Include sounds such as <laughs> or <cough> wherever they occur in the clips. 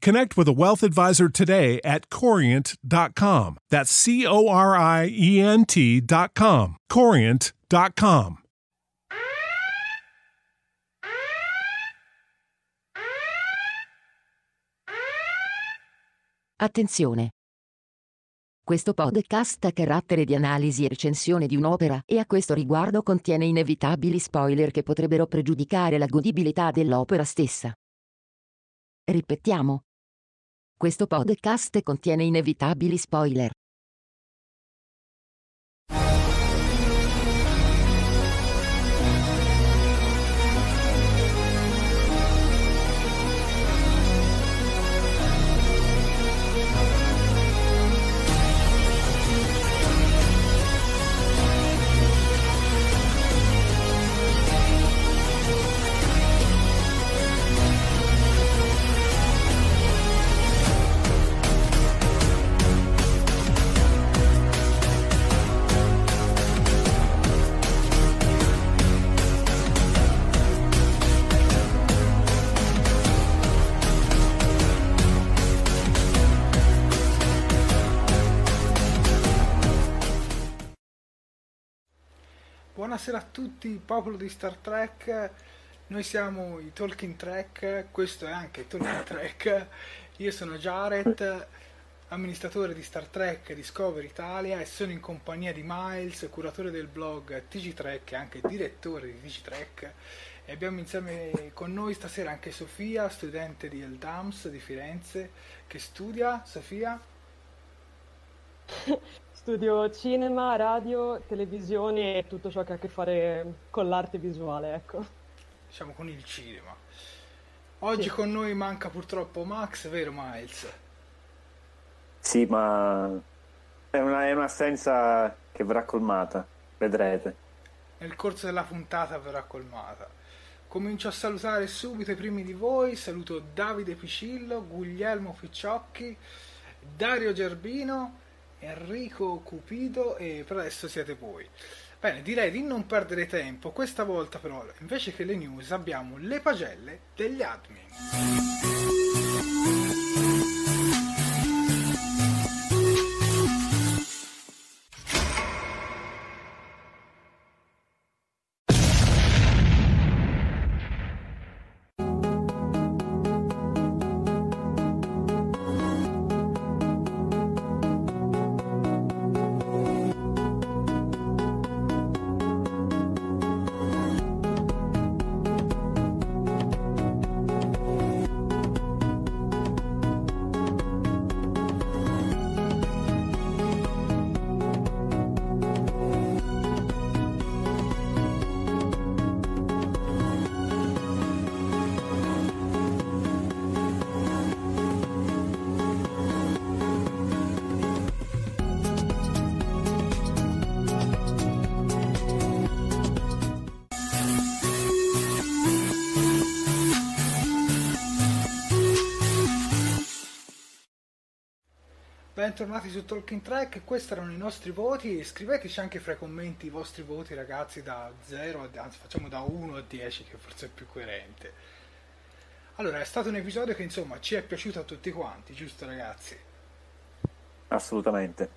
connect with a wealth advisor today at corient.com. That's C O R I E N T.com. Corient.com. Attenzione! Questo podcast ha carattere di analisi e recensione di un'opera e a questo riguardo contiene inevitabili spoiler che potrebbero pregiudicare la godibilità dell'opera stessa. Ripetiamo. Questo podcast contiene inevitabili spoiler. Buonasera a tutti, popolo di Star Trek. Noi siamo i Talking Trek, questo è anche Talking <laughs> Trek. Io sono Jared, amministratore di Star Trek Discovery Italia e sono in compagnia di Miles, curatore del blog TG Trek e anche direttore di TG Trek. E abbiamo insieme con noi stasera anche Sofia, studente di El Dams di Firenze, che studia. Sofia? <laughs> Studio cinema, radio, televisione e tutto ciò che ha a che fare con l'arte visuale, ecco. Diciamo con il cinema. Oggi Sì. con noi manca purtroppo Max, vero Miles? Sì, ma è una- è un'assenza che verrà colmata, vedrete. Nel corso della puntata verrà colmata. Comincio a salutare subito i primi di voi. Saluto Davide Picillo, Guglielmo Picciocchi, Dario Gerbino, Enrico Cupido e per adesso siete voi. Bene, direi di non perdere tempo. Questa volta però, invece che le news, abbiamo le pagelle degli admin. Bentornati su Talking Track, questi erano i nostri voti. Scriveteci anche fra i commenti i vostri voti, ragazzi, da 0 a anzi, facciamo da 1 a 10, che forse è più coerente. Allora, è stato un episodio che insomma ci è piaciuto a tutti quanti, giusto, ragazzi? Assolutamente.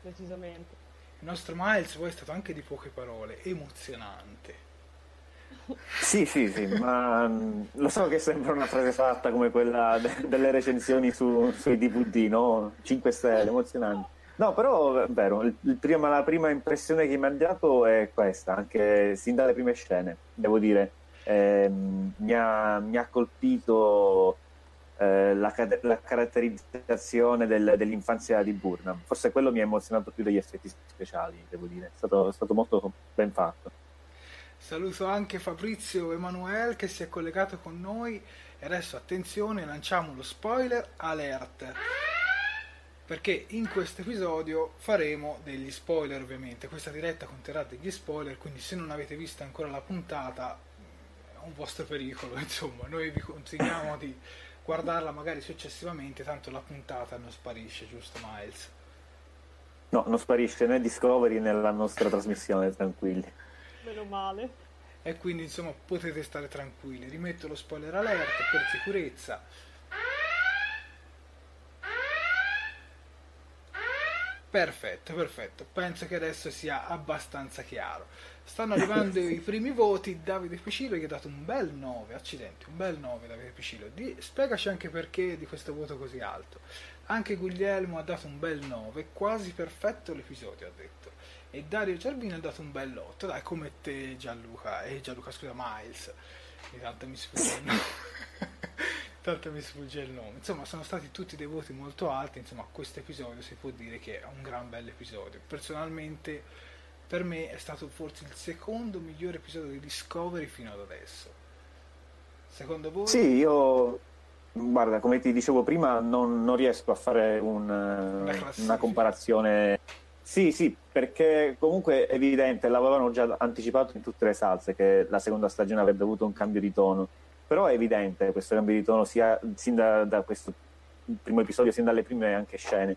Decisamente. Il nostro Miles poi è stato anche di poche parole, emozionante. Sì, sì, sì, ma mh, lo so che sembra una frase fatta come quella de- delle recensioni su- sui DVD, no? 5 stelle, emozionante. No, però è vero, il- prima- la prima impressione che mi ha dato è questa, anche sin dalle prime scene, devo dire. Ehm, mi, ha, mi ha colpito eh, la, la caratterizzazione del- dell'infanzia di Burnham. Forse quello mi ha emozionato più degli effetti speciali, devo dire. È stato, è stato molto ben fatto. Saluto anche Fabrizio Emanuele che si è collegato con noi e adesso attenzione, lanciamo lo spoiler alert. Perché in questo episodio faremo degli spoiler ovviamente, questa diretta conterrà degli spoiler, quindi se non avete visto ancora la puntata è un vostro pericolo, <laughs> insomma, noi vi consigliamo di guardarla magari successivamente, tanto la puntata non sparisce, giusto Miles? No, non sparisce né Discovery né la nostra trasmissione, tranquilli. Meno male. E quindi insomma potete stare tranquilli. Rimetto lo spoiler alert per sicurezza. Perfetto, perfetto. Penso che adesso sia abbastanza chiaro. Stanno arrivando <laughs> i primi voti. Davide Picillo gli ha dato un bel 9. Accidenti, un bel 9 Davide Picillo. Di... Spiegaci anche perché di questo voto così alto. Anche Guglielmo ha dato un bel 9. Quasi perfetto l'episodio, ha detto. E Dario Cervino ha dato un bel 8. Dai, come te Gianluca. E Gianluca, scusa, Miles. Intanto mi sfugge il nome. <laughs> Tanto mi sfugge il nome. Insomma, sono stati tutti dei voti molto alti. Insomma, questo episodio si può dire che è un gran bel episodio. Personalmente, per me è stato forse il secondo migliore episodio di Discovery fino ad adesso. Secondo voi? Sì, io guarda, come ti dicevo prima, non, non riesco a fare un, Una eh, una comparazione. Sì, sì, perché comunque è evidente, l'avevano già anticipato in tutte le salse che la seconda stagione avrebbe avuto un cambio di tono. Però è evidente questo cambio di tono sia sin da, da questo primo episodio, sin dalle prime anche scene.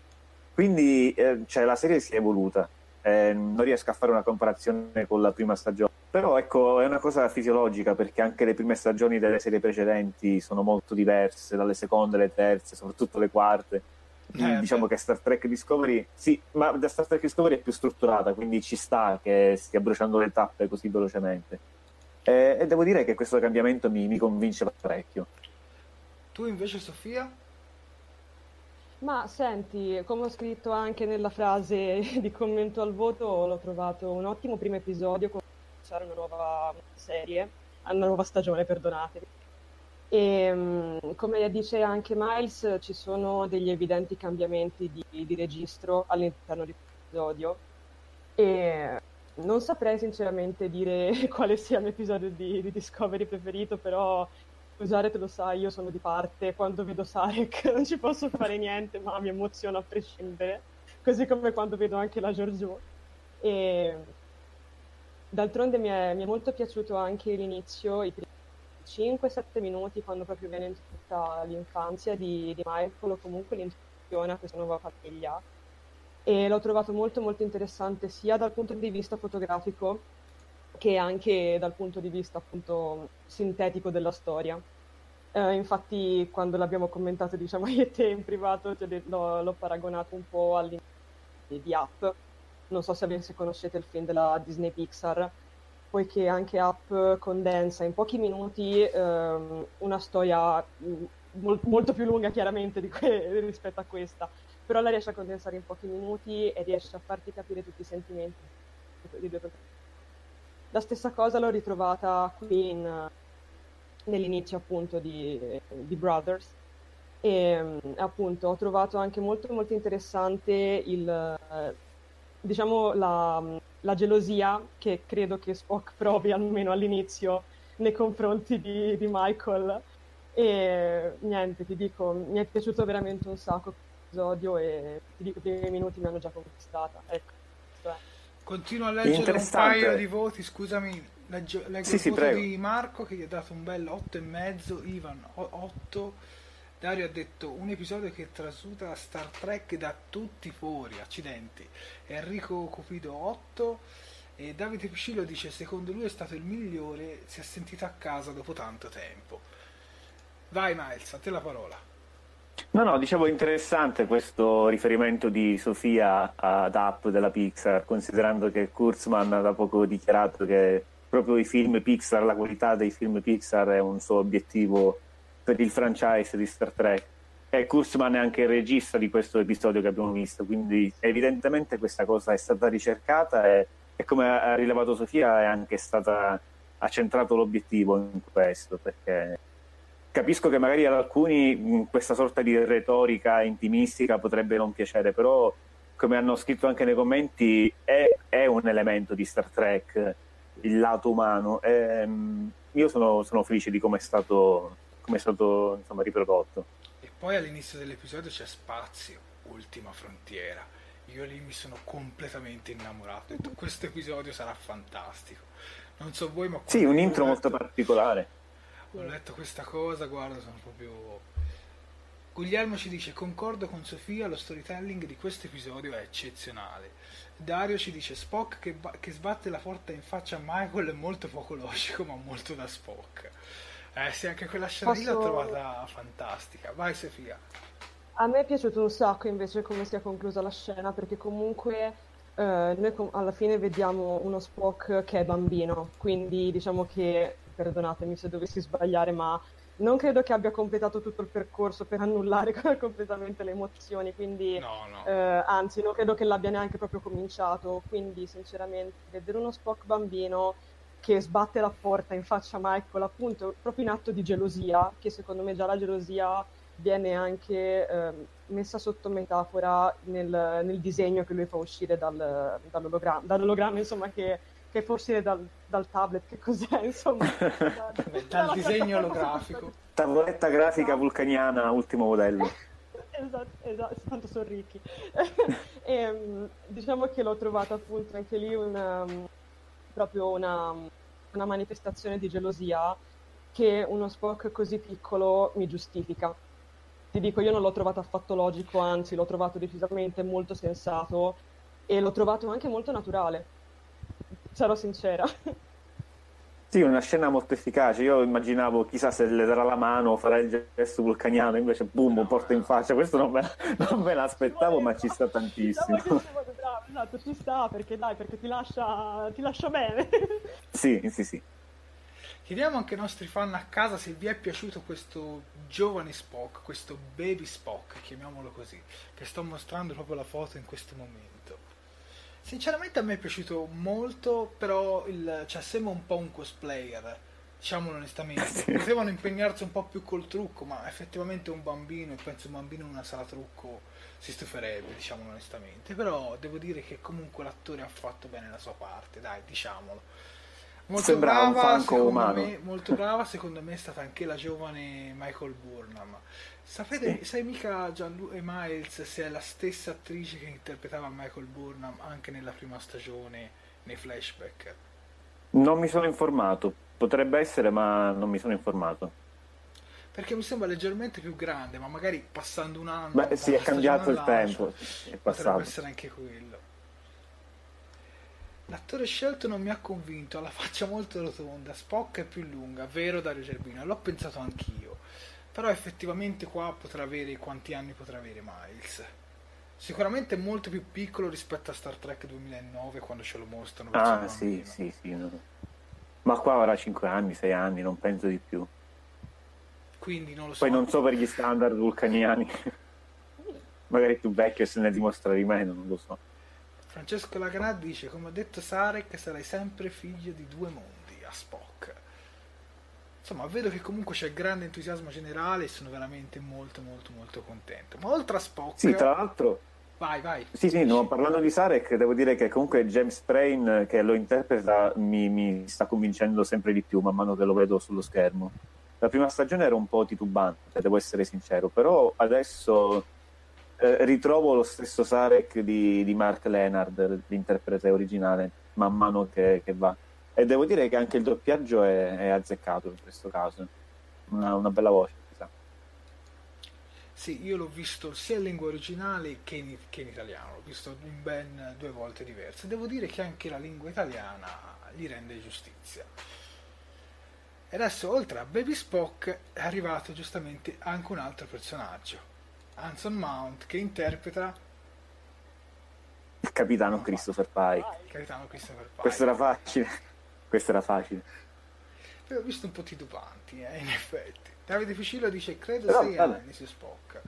Quindi eh, cioè, la serie si è evoluta. Eh, non riesco a fare una comparazione con la prima stagione. Però ecco, è una cosa fisiologica perché anche le prime stagioni delle serie precedenti sono molto diverse dalle seconde, le terze, soprattutto le quarte. Eh, diciamo beh. che Star Trek Discovery, sì, ma da Star Trek Discovery è più strutturata, quindi ci sta che stia bruciando le tappe così velocemente. Eh, e devo dire che questo cambiamento mi, mi convince parecchio. Tu invece, Sofia? Ma senti, come ho scritto anche nella frase <laughs> di commento al voto, l'ho trovato un ottimo primo episodio con una nuova serie, una nuova stagione, perdonatemi. E mm, come dice anche Miles, ci sono degli evidenti cambiamenti di, di registro all'interno di episodio e non saprei sinceramente dire <laughs> quale sia il mio episodio di, di Discovery preferito, però Usare te lo sai, io sono di parte, quando vedo Sarek <laughs> non ci posso fare niente, ma mi emoziono a prescindere, così come quando vedo anche la Giorgio. E d'altronde mi è, mi è molto piaciuto anche l'inizio, i primi 5-7 minuti, quando proprio viene introdotta l'infanzia di, di Michael, o comunque l'introduzione a questa nuova famiglia. E l'ho trovato molto molto interessante sia dal punto di vista fotografico che anche dal punto di vista appunto sintetico della storia. Eh, infatti quando l'abbiamo commentato diciamo <laughs> io e te in privato detto- l'ho, l'ho paragonato un po' all'inizio di Up, non so se avesse conoscete il film della Disney Pixar, poiché anche Up condensa in pochi minuti ehm, una storia mh, mol- molto più lunga chiaramente que- <laughs> rispetto a questa, però la riesce a condensare in pochi minuti e riesce a farti capire tutti i sentimenti di due protagonisti. La stessa cosa l'ho ritrovata qui in- nell'inizio appunto di, di Brothers e mm, appunto ho trovato anche molto molto interessante il, diciamo la, la gelosia che credo che Spock provi almeno all'inizio nei confronti di, di Michael e niente ti dico mi è piaciuto veramente un sacco l'episodio e ti dico i primi minuti mi hanno già conquistata ecco. Continuo a leggere un paio di voti, scusami, leggo, leggo Sì, il sì, voto prego. di Marco che gli ha dato un bel 8,5, Ivan 8, Dario ha detto un episodio che trasuta Star Trek da tutti fuori, accidenti. Enrico Cupido 8 e Davide Piscillo dice secondo lui è stato il migliore, si è sentito a casa dopo tanto tempo. Vai Miles, a te la parola. No, no, dicevo interessante questo riferimento di Sofia ad Up della Pixar, considerando che Kurzman ha da poco dichiarato che proprio i film Pixar, la qualità dei film Pixar è un suo obiettivo per il franchise di Star Trek. E Kurzman è anche il regista di questo episodio che abbiamo visto, quindi evidentemente questa cosa è stata ricercata e, e come ha rilevato Sofia è anche stata ha centrato l'obiettivo in questo, perché capisco che magari ad alcuni questa sorta di retorica intimistica potrebbe non piacere, però come hanno scritto anche nei commenti è, è un elemento di Star Trek il lato umano. E, ehm, io sono, sono, felice di come è stato, come è stato insomma, riprodotto. E poi all'inizio dell'episodio c'è spazio, ultima frontiera. Io lì mi sono completamente innamorato. Ho detto, questo episodio sarà fantastico. Non so voi, ma... Sì, un intro molto particolare. Ho letto questa cosa, guarda, sono proprio Guglielmo ci dice concordo con Sofia, lo storytelling di questo episodio è eccezionale. Dario ci dice Spock che, ba- che, sbatte la porta in faccia a Michael è molto poco logico ma molto da Spock. Eh sì, anche quella scena Posso... l'ho trovata fantastica. Vai Sofia. A me è piaciuto un sacco invece come si è conclusa la scena perché comunque eh, noi com- alla fine vediamo uno Spock che è bambino, quindi diciamo che, perdonatemi se dovessi sbagliare, ma non credo che abbia completato tutto il percorso per annullare <laughs> completamente le emozioni, quindi no, no. Eh, anzi non credo che l'abbia neanche proprio cominciato, quindi sinceramente vedere uno Spock bambino che sbatte la porta in faccia a Michael appunto proprio in atto di gelosia, che secondo me già la gelosia viene anche eh, messa sotto metafora nel, nel, disegno che lui fa uscire dal, dall'ologramma, dall'ologramma insomma che che forse dal, dal tablet, che cos'è, insomma. da, <laughs> dal disegno olografico. Tavoletta grafica vulcaniana, ultimo modello. <laughs> esatto, esatto, tanto sono ricchi. e, <laughs> ehm, diciamo che l'ho trovata appunto anche lì una, proprio una, una manifestazione di gelosia che uno Spock così piccolo mi giustifica. Ti dico, io non l'ho trovato affatto logico, anzi l'ho trovato decisamente molto sensato e l'ho trovato anche molto naturale sarò sincera. <laughs> Sì, una scena molto efficace. Io immaginavo, chissà se le darà la mano o farà il gesto vulcaniano, invece boom, no, porta in faccia. Questo non me, non me l'aspettavo, ma ci sta tantissimo. Bravo, esatto, ci sta perché dai, perché ti lascia, ti lascia bene. <laughs> Sì, sì, sì. Chiediamo anche ai nostri fan a casa se vi è piaciuto questo giovane Spock, questo baby Spock, chiamiamolo così, che sto mostrando proprio la foto in questo momento. Sinceramente a me è piaciuto molto, però il, cioè, sembra un po' un cosplayer, diciamolo onestamente. <laughs> Sì. Potevano impegnarsi un po' più col trucco, ma effettivamente un bambino, e penso un bambino in una sala trucco si stuferebbe, diciamolo onestamente. Però devo dire che comunque l'attore ha fatto bene la sua parte, dai, diciamolo. Molto Sembrava brava, secondo me, molto brava, secondo me è stata anche la giovane Michael Burnham. Sapete, sai mica Gianlu e Miles se è la stessa attrice che interpretava Michael Burnham anche nella prima stagione nei flashback? Non mi sono informato, potrebbe essere, ma non mi sono informato. Perché mi sembra leggermente più grande, ma magari passando un anno. Beh, sì, è cambiato il tempo. È passato. Potrebbe essere anche quello. L'attore scelto non mi ha convinto, ha la faccia molto rotonda, Spock è più lunga, vero Dario Gerbino, l'ho pensato anch'io però effettivamente qua potrà avere quanti anni potrà avere Miles. Sicuramente molto più piccolo rispetto a Star Trek 2009 quando ce lo mostrano. Ah, sì, sì, sì. No. Ma qua avrà 5 anni, 6 anni, non penso di più. Quindi non lo so. Poi non so per gli standard vulcaniani. <laughs> Magari più vecchio se ne dimostra di meno, non lo so. Francesco Lagrà dice, come ha detto Sarek, sarai sempre figlio di due mondi, a Spock insomma vedo che comunque c'è grande entusiasmo generale e sono veramente molto molto molto contento. Ma oltre a Spock sì tra l'altro vai vai. Sì sì no, parlando di Sarek devo dire che comunque James Sprain che lo interpreta mi, mi, sta convincendo sempre di più man mano che lo vedo sullo schermo. La prima stagione era un po' titubante devo essere sincero però adesso eh, ritrovo lo stesso Sarek di, di Mark Leonard l'interprete originale man mano che, che va e devo dire che anche il doppiaggio è, è azzeccato in questo caso. Una, una bella voce. Sì, io l'ho visto sia in lingua originale che in, che in italiano, l'ho visto in ben due volte diverse. Devo dire che anche la lingua italiana gli rende giustizia. E adesso, oltre a Baby Spock, è arrivato giustamente anche un altro personaggio, Anson Mount, che interpreta il capitano Christopher Pike. il capitano Christopher Pike. Questo era facile. Questo era facile. L'ho visto un po' titubanti, eh, in effetti. Davide Fucillo dice, credo Però, sei vabbè. anni su Spock.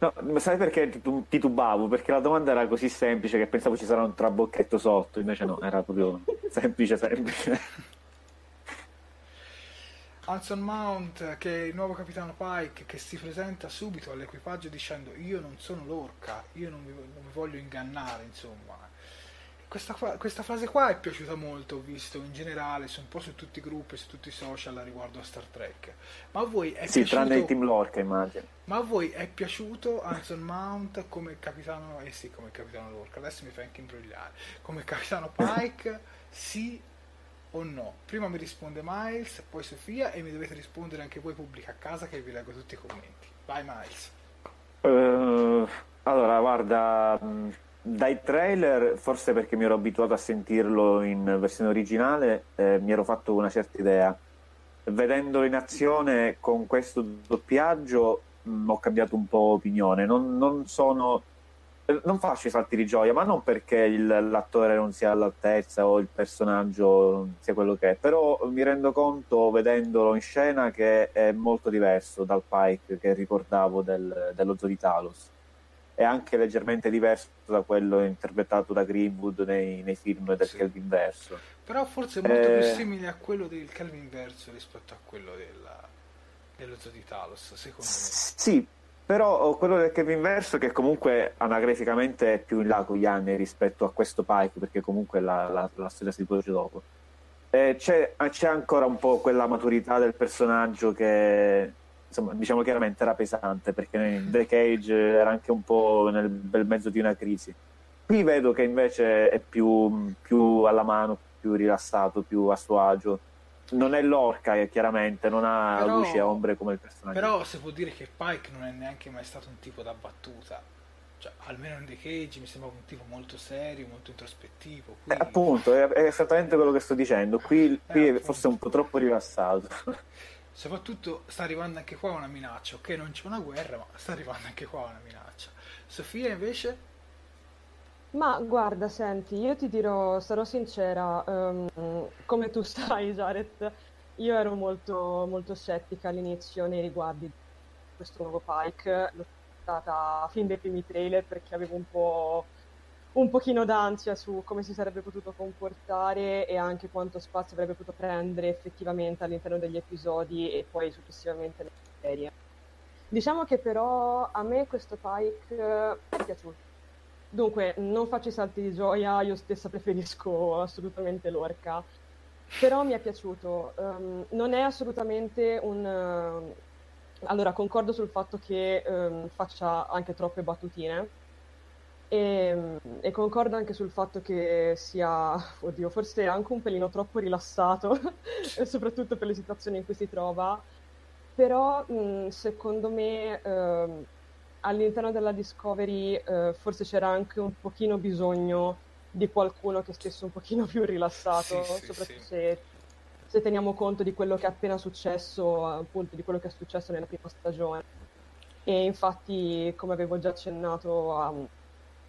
No, ma sai perché titu- titubavo? Perché la domanda era così semplice che pensavo ci sarà un trabocchetto sotto, invece no, era proprio <laughs> semplice, semplice. Anson Mount, che è il nuovo capitano Pike, che si presenta subito all'equipaggio dicendo io non sono l'orca, io non mi, non mi voglio ingannare, insomma. Questa, questa frase qua è piaciuta molto, ho visto in generale, su un po' su tutti i gruppi, su tutti i social riguardo a Star Trek. Ma a voi è Sì, piaciuto... tranne il team Lorca, immagino. Ma a voi è piaciuto Anson Mount come capitano, eh sì, come capitano Lorca, adesso mi fai anche imbrogliare, come capitano Pike, <laughs> sì o no? Prima mi risponde Miles, poi Sofia e mi dovete rispondere anche voi pubblica a casa che vi leggo tutti i commenti. Vai Miles. Eh, allora, guarda, mh, dai trailer, forse perché mi ero abituato a sentirlo in versione originale, eh, mi ero fatto una certa idea. Vedendolo in azione con questo doppiaggio, mh, ho cambiato un po' opinione. Non, non sono. eh, Non faccio i salti di gioia, ma non perché il- l'attore non sia all'altezza o il personaggio sia quello che è, però mi rendo conto vedendolo in scena che è molto diverso dal Pike che ricordavo del- dello Zoo di Talos. È anche leggermente diverso da quello interpretato da Greenwood nei, nei film del Sì. Kelvin Verso. Però forse è molto Eh. più simile a quello del Calvin Verso rispetto a quello della- dello Zoo di Talos, secondo me. Sì, però quello del Kevin Verso che comunque anagraficamente è più in là con gli anni rispetto a questo Pike, perché comunque la, la- la storia si svolge dopo. Eh, c'è, c'è ancora un po' quella maturità del personaggio che, insomma, diciamo chiaramente era pesante, perché The Cage era anche un po' nel bel mezzo di una crisi. Qui vedo che invece è più, più alla mano, più rilassato, più a suo agio. Non è l'orca, eh, chiaramente, non ha Però- luci e ombre come il personaggio. Però si può dire che Pike non è neanche mai stato un tipo da battuta. Cioè, almeno in The Cage mi sembrava un tipo molto serio, molto introspettivo. Qui... Eh, appunto, è, è esattamente quello che sto dicendo. Qui, qui Eh, è forse un po' troppo rilassato. <laughs> Soprattutto sta arrivando anche qua una minaccia. Ok, non c'è una guerra, ma sta arrivando anche qua una minaccia. Sofia invece? Ma guarda, senti, io ti dirò, sarò sincera, ehm, come tu <laughs> sai, Jared, io ero molto, molto scettica all'inizio nei riguardi di questo nuovo Pike, l'ho stata fin dai primi trailer perché avevo un po', un pochino d'ansia su come si sarebbe potuto comportare e anche quanto spazio avrebbe potuto prendere effettivamente all'interno degli episodi e poi successivamente nella serie. Diciamo che però a me questo Pike eh, è piaciuto. Dunque, non faccio i salti di gioia, io stessa preferisco assolutamente l'orca, però mi è piaciuto. Ehm, non è assolutamente un... eh, Allora, concordo sul fatto che ehm, faccia anche troppe battutine e, e concordo anche sul fatto che sia, oddio, forse anche un pelino troppo rilassato, <laughs> soprattutto per le situazioni in cui si trova, però mh, secondo me ehm, all'interno della Discovery eh, forse c'era anche un pochino bisogno di qualcuno che stesse un pochino più rilassato, sì, soprattutto sì. se, se teniamo conto di quello che è appena successo, appunto di quello che è successo nella prima stagione. E infatti, come avevo già accennato a,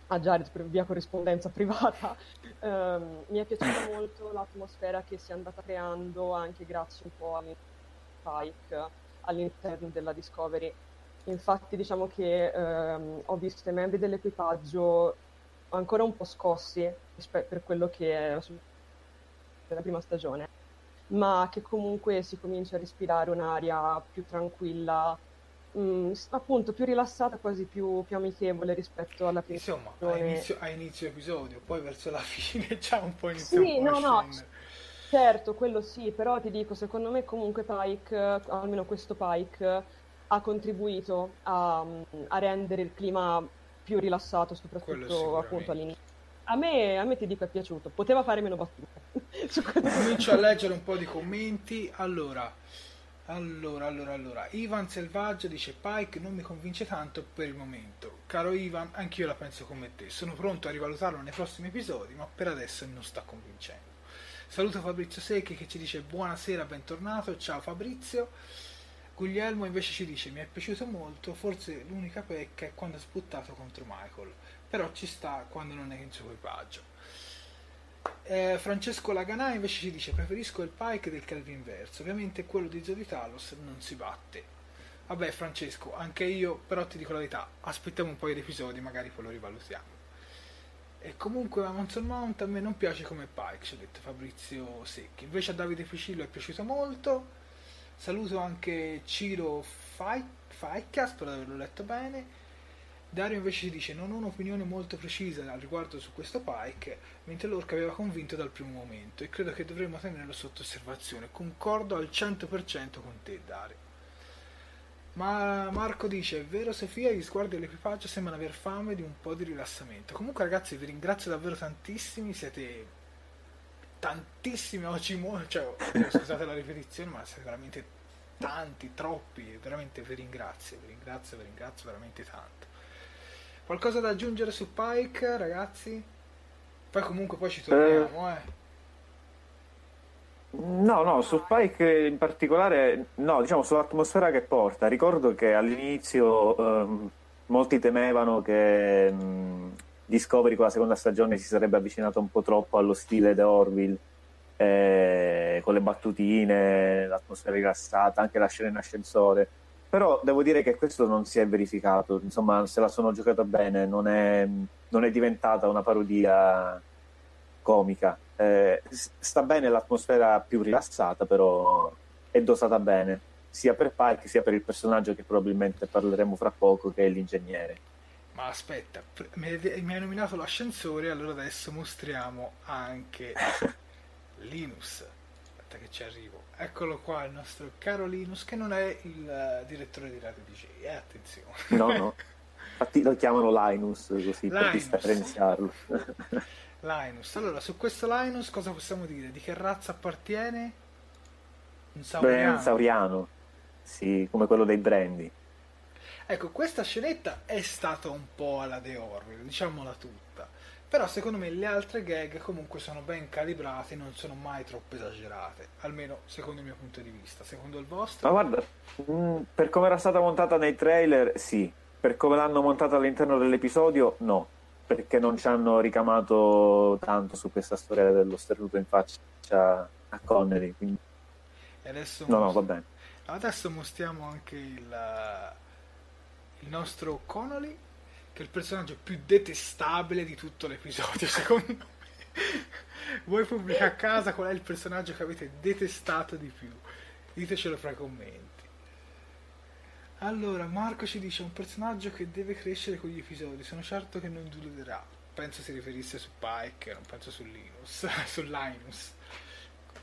a Jared per via corrispondenza <laughs> privata, ehm, mi è piaciuta molto l'atmosfera che si è andata creando anche grazie un po' a Pike all'interno della Discovery. Infatti, diciamo che ehm, ho visto i membri dell'equipaggio ancora un po' scossi per quello che è la prima stagione, ma che comunque si comincia a respirare un'aria più tranquilla, mm, s- appunto più rilassata, quasi più, più amichevole rispetto alla prima Insomma, a inizio, a inizio episodio, poi verso la <laughs> fine già un po' inizia Sì, un po' a no, no, certo, quello sì, però ti dico, secondo me comunque Pike, almeno questo Pike, ha contribuito a, a rendere il clima più rilassato, soprattutto appunto all'inizio. A me, a me ti dico è piaciuto, poteva fare meno battute. <laughs> Comincio a leggere un po' di commenti. Allora, Allora, allora, allora, Ivan Selvaggio dice Pike non mi convince tanto per il momento. Caro Ivan, anch'io la penso come te. Sono pronto a rivalutarlo nei prossimi episodi, ma per adesso non sta convincendo. Saluto Fabrizio Secchi che ci dice buonasera, bentornato. Ciao Fabrizio. Guglielmo invece ci dice mi è piaciuto molto, forse l'unica pecca è quando ha sputtato contro Michael, però ci sta quando non è in suo equipaggio. Eh, Francesco Laganà invece ci dice preferisco il Pike del Calvin Verso, ovviamente quello di Zodi Talos non si batte. Vabbè Francesco, anche io però ti dico la verità, aspettiamo un paio di episodi, magari poi lo rivalutiamo. E comunque Amazon Mount a me non piace come Pike, ci ha detto Fabrizio Secchi. Invece a Davide Ficillo è piaciuto molto. Saluto anche Ciro Faicca, spero di averlo letto bene. Dario invece ci dice non ho un'opinione molto precisa al riguardo su questo Pike, mentre Lorca aveva convinto dal primo momento e credo che dovremmo tenerlo sotto osservazione. Concordo al 100% con te Dario. Ma Marco dice, è vero Sofia, gli sguardi dell'equipaggio sembrano aver fame di un po' di rilassamento. Comunque ragazzi vi ringrazio davvero tantissimi, siete tantissimi oggi, cioè, scusate la ripetizione, ma siete veramente tanti, troppi, veramente vi ringrazio, vi ringrazio, vi ringrazio veramente tanto. Qualcosa da aggiungere su Pike, ragazzi? Poi comunque poi ci torniamo, eh. eh. No, no, su Pike in particolare, no, diciamo sull'atmosfera che porta. Ricordo che all'inizio um, molti temevano che um, Discovery con la seconda stagione si sarebbe avvicinato un po' troppo allo stile The Orville, eh, con le battutine, l'atmosfera rilassata, anche la scena in ascensore però devo dire che questo non si è verificato, insomma se la sono giocata bene, non è, non è diventata una parodia comica. Eh, sta bene l'atmosfera più rilassata, però è dosata bene, sia per Pike sia per il personaggio che probabilmente parleremo fra poco, che è l'ingegnere. Ma aspetta, mi hai nominato l'ascensore, allora adesso mostriamo anche <laughs> Linus. Aspetta che ci arrivo. Eccolo qua il nostro caro Linus che non è il uh, direttore di Radio DJ, eh, attenzione. No, no. Infatti lo chiamano Linus così Linus. per differenziarlo. Linus. Allora, su questo Linus cosa possiamo dire? Di che razza appartiene? Un sauriano. Beh, un sauriano. Sì, come quello dei Brandy. Ecco, questa scenetta è stata un po' alla The Orville, diciamola tutta. Però secondo me le altre gag comunque sono ben calibrate, non sono mai troppo esagerate, almeno secondo il mio punto di vista. Secondo il vostro? Ma guarda, mm, per come era stata montata nei trailer, sì. Per come l'hanno montata all'interno dell'episodio, no. Perché non ci hanno ricamato tanto su questa storia dello sternuto in faccia a Connery. Quindi... adesso no, no, va bene. Adesso mostriamo anche il, il nostro Connolly che è il personaggio più detestabile di tutto l'episodio, secondo me. Voi pubblico a casa qual è il personaggio che avete detestato di più? Ditecelo fra i commenti. Allora, Marco ci dice un personaggio che deve crescere con gli episodi, sono certo che non deluderà. Penso si riferisse su Pike, non penso su Linus, <laughs> su Linus.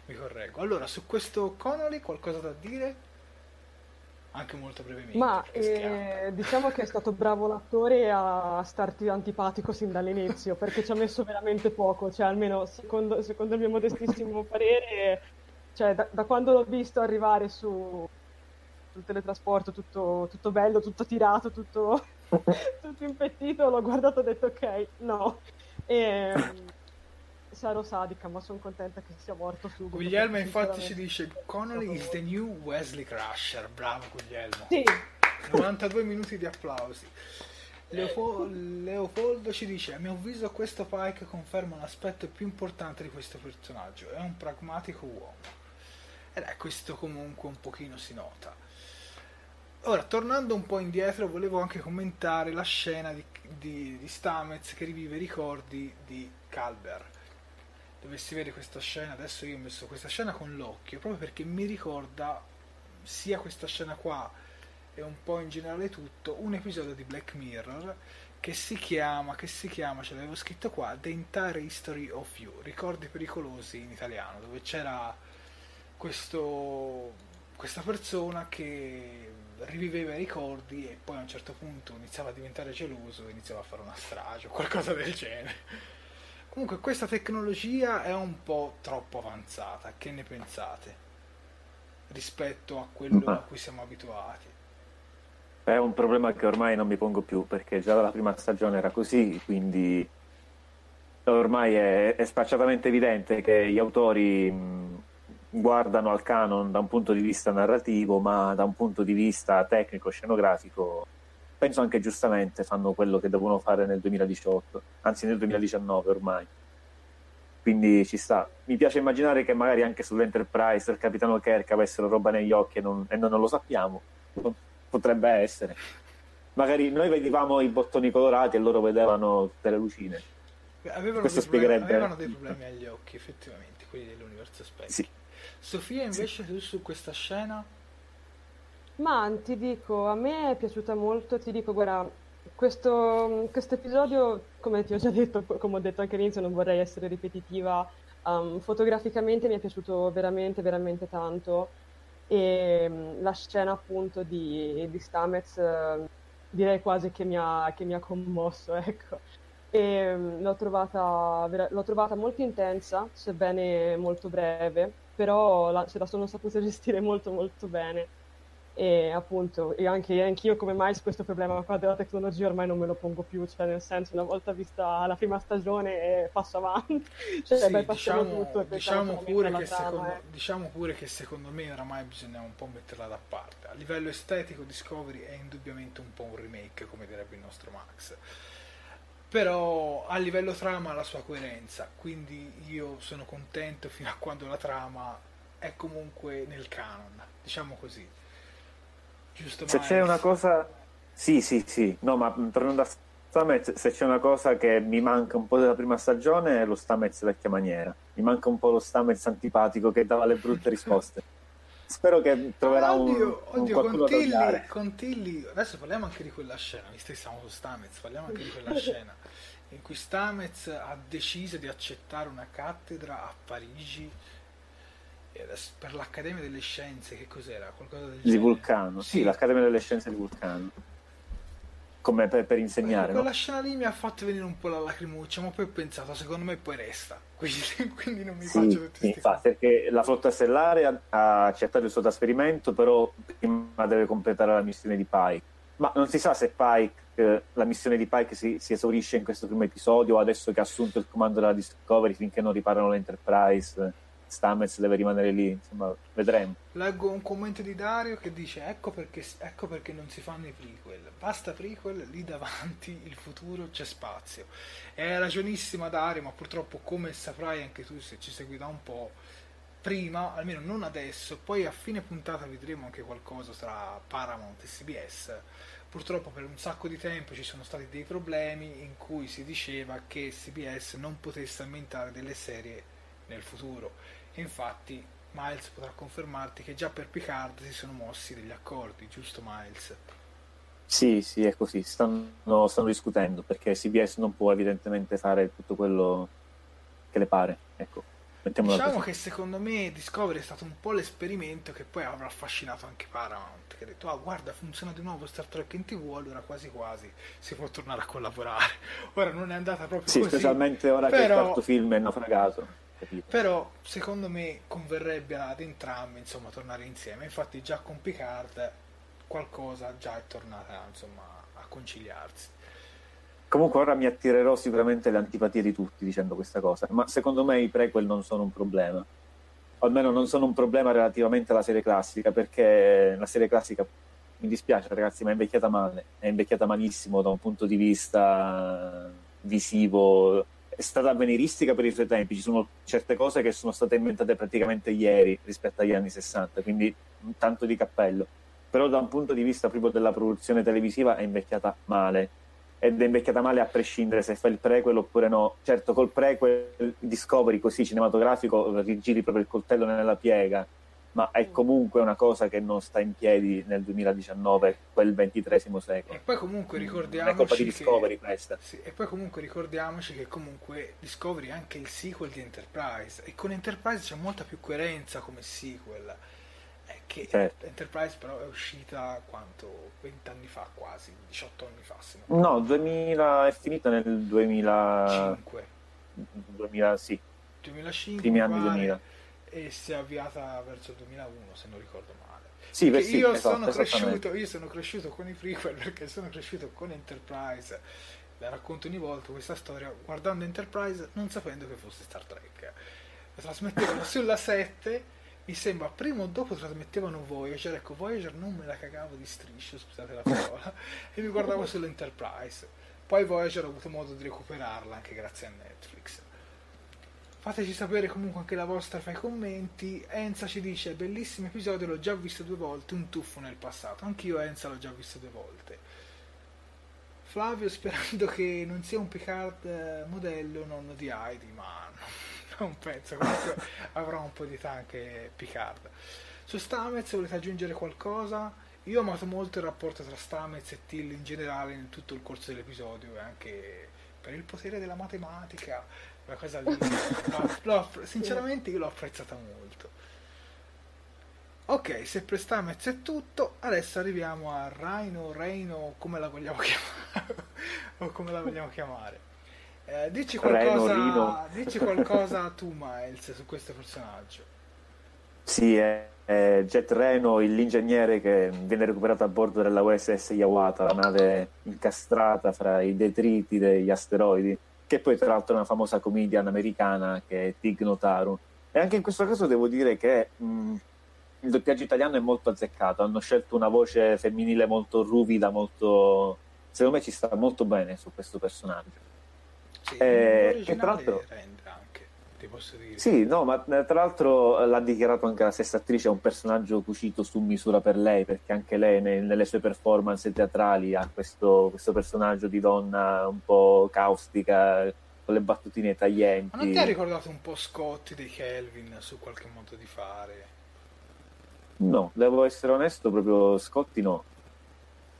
Mi correggo. Allora, su questo Connolly qualcosa da dire? Anche molto brevemente. Ma eh, diciamo che è stato bravo l'attore a starti antipatico sin dall'inizio, perché ci ha messo veramente poco, cioè almeno secondo, secondo il mio modestissimo <laughs> parere, cioè, da, da, quando l'ho visto arrivare su, sul teletrasporto tutto, tutto bello, tutto tirato, tutto, <laughs> <laughs> tutto impettito, l'ho guardato e ho detto ok, no. E, sarò sadica, ma sono contenta che sia morto subito. Guglielmo infatti ci dice Connolly is the new Wesley Crusher, bravo Guglielmo. Sì. 92 minuti di applausi. Leofo- Leopoldo ci dice: A mio avviso, questo Pike conferma un aspetto più importante di questo personaggio. È un pragmatico uomo. Ed è questo comunque un pochino si nota. Ora, tornando un po' indietro, volevo anche commentare la scena di, di, di Stamez che rivive i ricordi di Calber dove si vede questa scena, adesso io ho messo questa scena con l'occhio, proprio perché mi ricorda sia questa scena qua e un po' in generale tutto, un episodio di Black Mirror che si chiama, che si chiama, ce l'avevo scritto qua, The Entire History of You, ricordi pericolosi in italiano, dove c'era questo, questa persona che riviveva i ricordi e poi a un certo punto iniziava a diventare geloso e iniziava a fare una strage o qualcosa del genere. Comunque questa tecnologia è un po' troppo avanzata, che ne pensate? rispetto a quello Ma. a cui siamo abituati. È un problema che ormai non mi pongo più perché già dalla prima stagione era così, quindi ormai è, è spacciatamente evidente che gli autori mh, guardano al canon da un punto di vista narrativo, ma da un punto di vista tecnico, scenografico, penso anche giustamente fanno quello che devono fare nel 2018, anzi nel 2019 ormai. Quindi ci sta. Mi piace immaginare che magari anche sull'Enterprise il capitano Kirk avessero roba negli occhi e, non, e noi non lo sappiamo. Potrebbe essere. Magari noi vedevamo i bottoni colorati e loro vedevano tutte le lucine. Avevano, Questo dei, spiegherebbe... avevano dei problemi agli occhi, effettivamente, quelli dell'universo Spectre. Sì. Sofia, invece, sì. tu su questa scena? Ma ti dico, a me è piaciuta molto, ti dico, guarda, questo episodio, come ti ho già detto, come ho detto anche all'inizio, non vorrei essere ripetitiva, um, fotograficamente mi è piaciuto veramente, veramente tanto e um, la scena appunto di, di Stamez uh, direi quasi che mi ha, che mi ha commosso, <laughs> ecco. E, um, l'ho, trovata, l'ho trovata molto intensa, sebbene molto breve, però la, se la sono saputa gestire molto molto bene e appunto e anche anch'io come mai su questo problema qua della tecnologia ormai non me lo pongo più cioè nel senso una volta vista la prima stagione passo avanti. <laughs> Cioè sì, beh, diciamo, tutto diciamo, pure che trama, secondo, eh. diciamo pure che secondo me oramai bisogna un po' metterla da parte. A livello estetico Discovery è indubbiamente un po' un remake come direbbe il nostro Max. Però a livello trama ha la sua coerenza quindi io sono contento fino a quando la trama è comunque nel canon diciamo così Giusto, se c'è una cosa... Sì, sì, sì. No, ma tornando a Stamez, se c'è una cosa che mi manca un po' della prima stagione è lo Stamez vecchia maniera. Mi manca un po' lo Stamez antipatico che dava le brutte risposte. <laughs> Spero che troverà ah, oddio, un, oddio, un con Tilly, con Tilly, adesso parliamo anche di quella scena, visto che siamo su Stamez, parliamo anche di quella scena in cui Stamez ha deciso di accettare una cattedra a Parigi per l'Accademia delle Scienze, che cos'era? Qualcosa del di genere? Vulcano, sì, sì, l'Accademia delle Scienze di Vulcano. Come per, per insegnare. Quella no? scena lì mi ha fatto venire un po' la lacrimuccia, ma poi ho pensato, secondo me poi resta. <laughs> Quindi, quindi non mi sì, faccio tutti infatti, perché la flotta stellare ha, ha accettato il suo trasferimento, però prima deve completare la missione di Pike. Ma non si sa se Pike, la missione di Pike si, si, esaurisce in questo primo episodio, adesso che ha assunto il comando della Discovery finché non riparano l'Enterprise Stamets deve rimanere lì, insomma, vedremo. Leggo un commento di Dario che dice ecco perché, ecco perché non si fanno i prequel, basta prequel, lì davanti il futuro c'è spazio. È ragionissima Dario, ma purtroppo come saprai anche tu se ci segui da un po', prima, almeno non adesso, poi a fine puntata vedremo anche qualcosa tra Paramount e CBS. Purtroppo per un sacco di tempo ci sono stati dei problemi in cui si diceva che CBS non potesse ambientare delle serie nel futuro infatti Miles potrà confermarti che già per Picard si sono mossi degli accordi, giusto Miles? Sì, sì, è così, stanno, stanno discutendo perché CBS non può evidentemente fare tutto quello che le pare, ecco. Diciamo che secondo me Discovery è stato un po' l'esperimento che poi avrà affascinato anche Paramount, che ha detto, ah guarda funziona di nuovo Star Trek in tv, allora quasi quasi si può tornare a collaborare. <laughs> Ora non è andata proprio sì, così. Sì, specialmente ora però... che il quarto film è naufragato capito? Però secondo me converrebbe ad entrambi insomma tornare insieme. Infatti già con Picard qualcosa già è tornata insomma a conciliarsi. Comunque ora mi attirerò sicuramente le antipatie di tutti dicendo questa cosa, ma secondo me i prequel non sono un problema. O almeno non sono un problema relativamente alla serie classica, perché la serie classica mi dispiace ragazzi, ma è invecchiata male, è invecchiata malissimo da un punto di vista visivo, è stata avveniristica per i suoi tempi, ci sono certe cose che sono state inventate praticamente ieri rispetto agli anni 60, quindi tanto di cappello. Però da un punto di vista proprio della produzione televisiva è invecchiata male ed è invecchiata male a prescindere se fa il prequel oppure no. Certo, col prequel Discovery così cinematografico rigiri proprio il coltello nella piega ma è mm. comunque una cosa che non sta in piedi nel 2019, quel ventitresimo secolo. E poi comunque ricordiamoci è colpa di Discovery che, questa. Sì, e poi comunque ricordiamoci che comunque Discovery è anche il sequel di Enterprise e con Enterprise c'è molta più coerenza come sequel. È che certo. Enterprise però è uscita quanto? 20 anni fa quasi, 18 anni fa. Se non no, 2000 è finita nel 2005. 2000, sì. 2005. Primi anni 2000 e si è avviata verso il 2001 se non ricordo male. Sì, beh, sì, io, esatto, sono cresciuto, io sono cresciuto con i prequel perché sono cresciuto con Enterprise. La racconto ogni volta questa storia guardando Enterprise non sapendo che fosse Star Trek. La trasmettevano <laughs> sulla 7, mi sembra prima o dopo trasmettevano Voyager, ecco Voyager non me la cagavo di striscio, scusate la parola, <laughs> e mi guardavo sull'Enterprise. Poi Voyager ho avuto modo di recuperarla anche grazie a Netflix. Fateci sapere comunque anche la vostra fra i commenti. Enza ci dice: Bellissimo episodio, l'ho già visto due volte. Un tuffo nel passato. Anch'io, Enza, l'ho già visto due volte. Flavio, sperando che non sia un Picard eh, modello nonno di Heidi, ma no, <laughs> non penso. Comunque <laughs> avrà un po' di età anche Picard. Su Stamez volete aggiungere qualcosa? Io ho amato molto il rapporto tra Stamez e Till in generale in tutto il corso dell'episodio e anche per il potere della matematica quella cosa lì. L'ho- sinceramente io l'ho apprezzata molto. Ok se per Stamez è tutto adesso arriviamo a Rhino Reino come la vogliamo <laughs> chiamare? O come la vogliamo chiamare? Eh, dici Reno, qualcosa Rino. dici qualcosa tu Miles su questo personaggio. Sì, è, è Jet Reno, l'ingegnere che viene recuperato a bordo della USS Yawata, la nave incastrata fra i detriti degli asteroidi, che poi tra l'altro è una famosa comedian americana che è Tig Notaro. E anche in questo caso devo dire che mh, il doppiaggio italiano è molto azzeccato, hanno scelto una voce femminile molto ruvida, molto... secondo me ci sta molto bene su questo personaggio. sì, Eh, l'originale e tra l'altro- rende ti posso dire Sì, no, ma eh, tra l'altro eh, l'ha dichiarato anche la stessa attrice, è un personaggio cucito su misura per lei, perché anche lei ne- nelle sue performance teatrali ha questo, questo personaggio di donna un po' caustica, con le battutine taglienti. Ma non ti ha ricordato un po' Scotti dei Kelvin su qualche modo di fare? No, devo essere onesto, proprio Scotti no.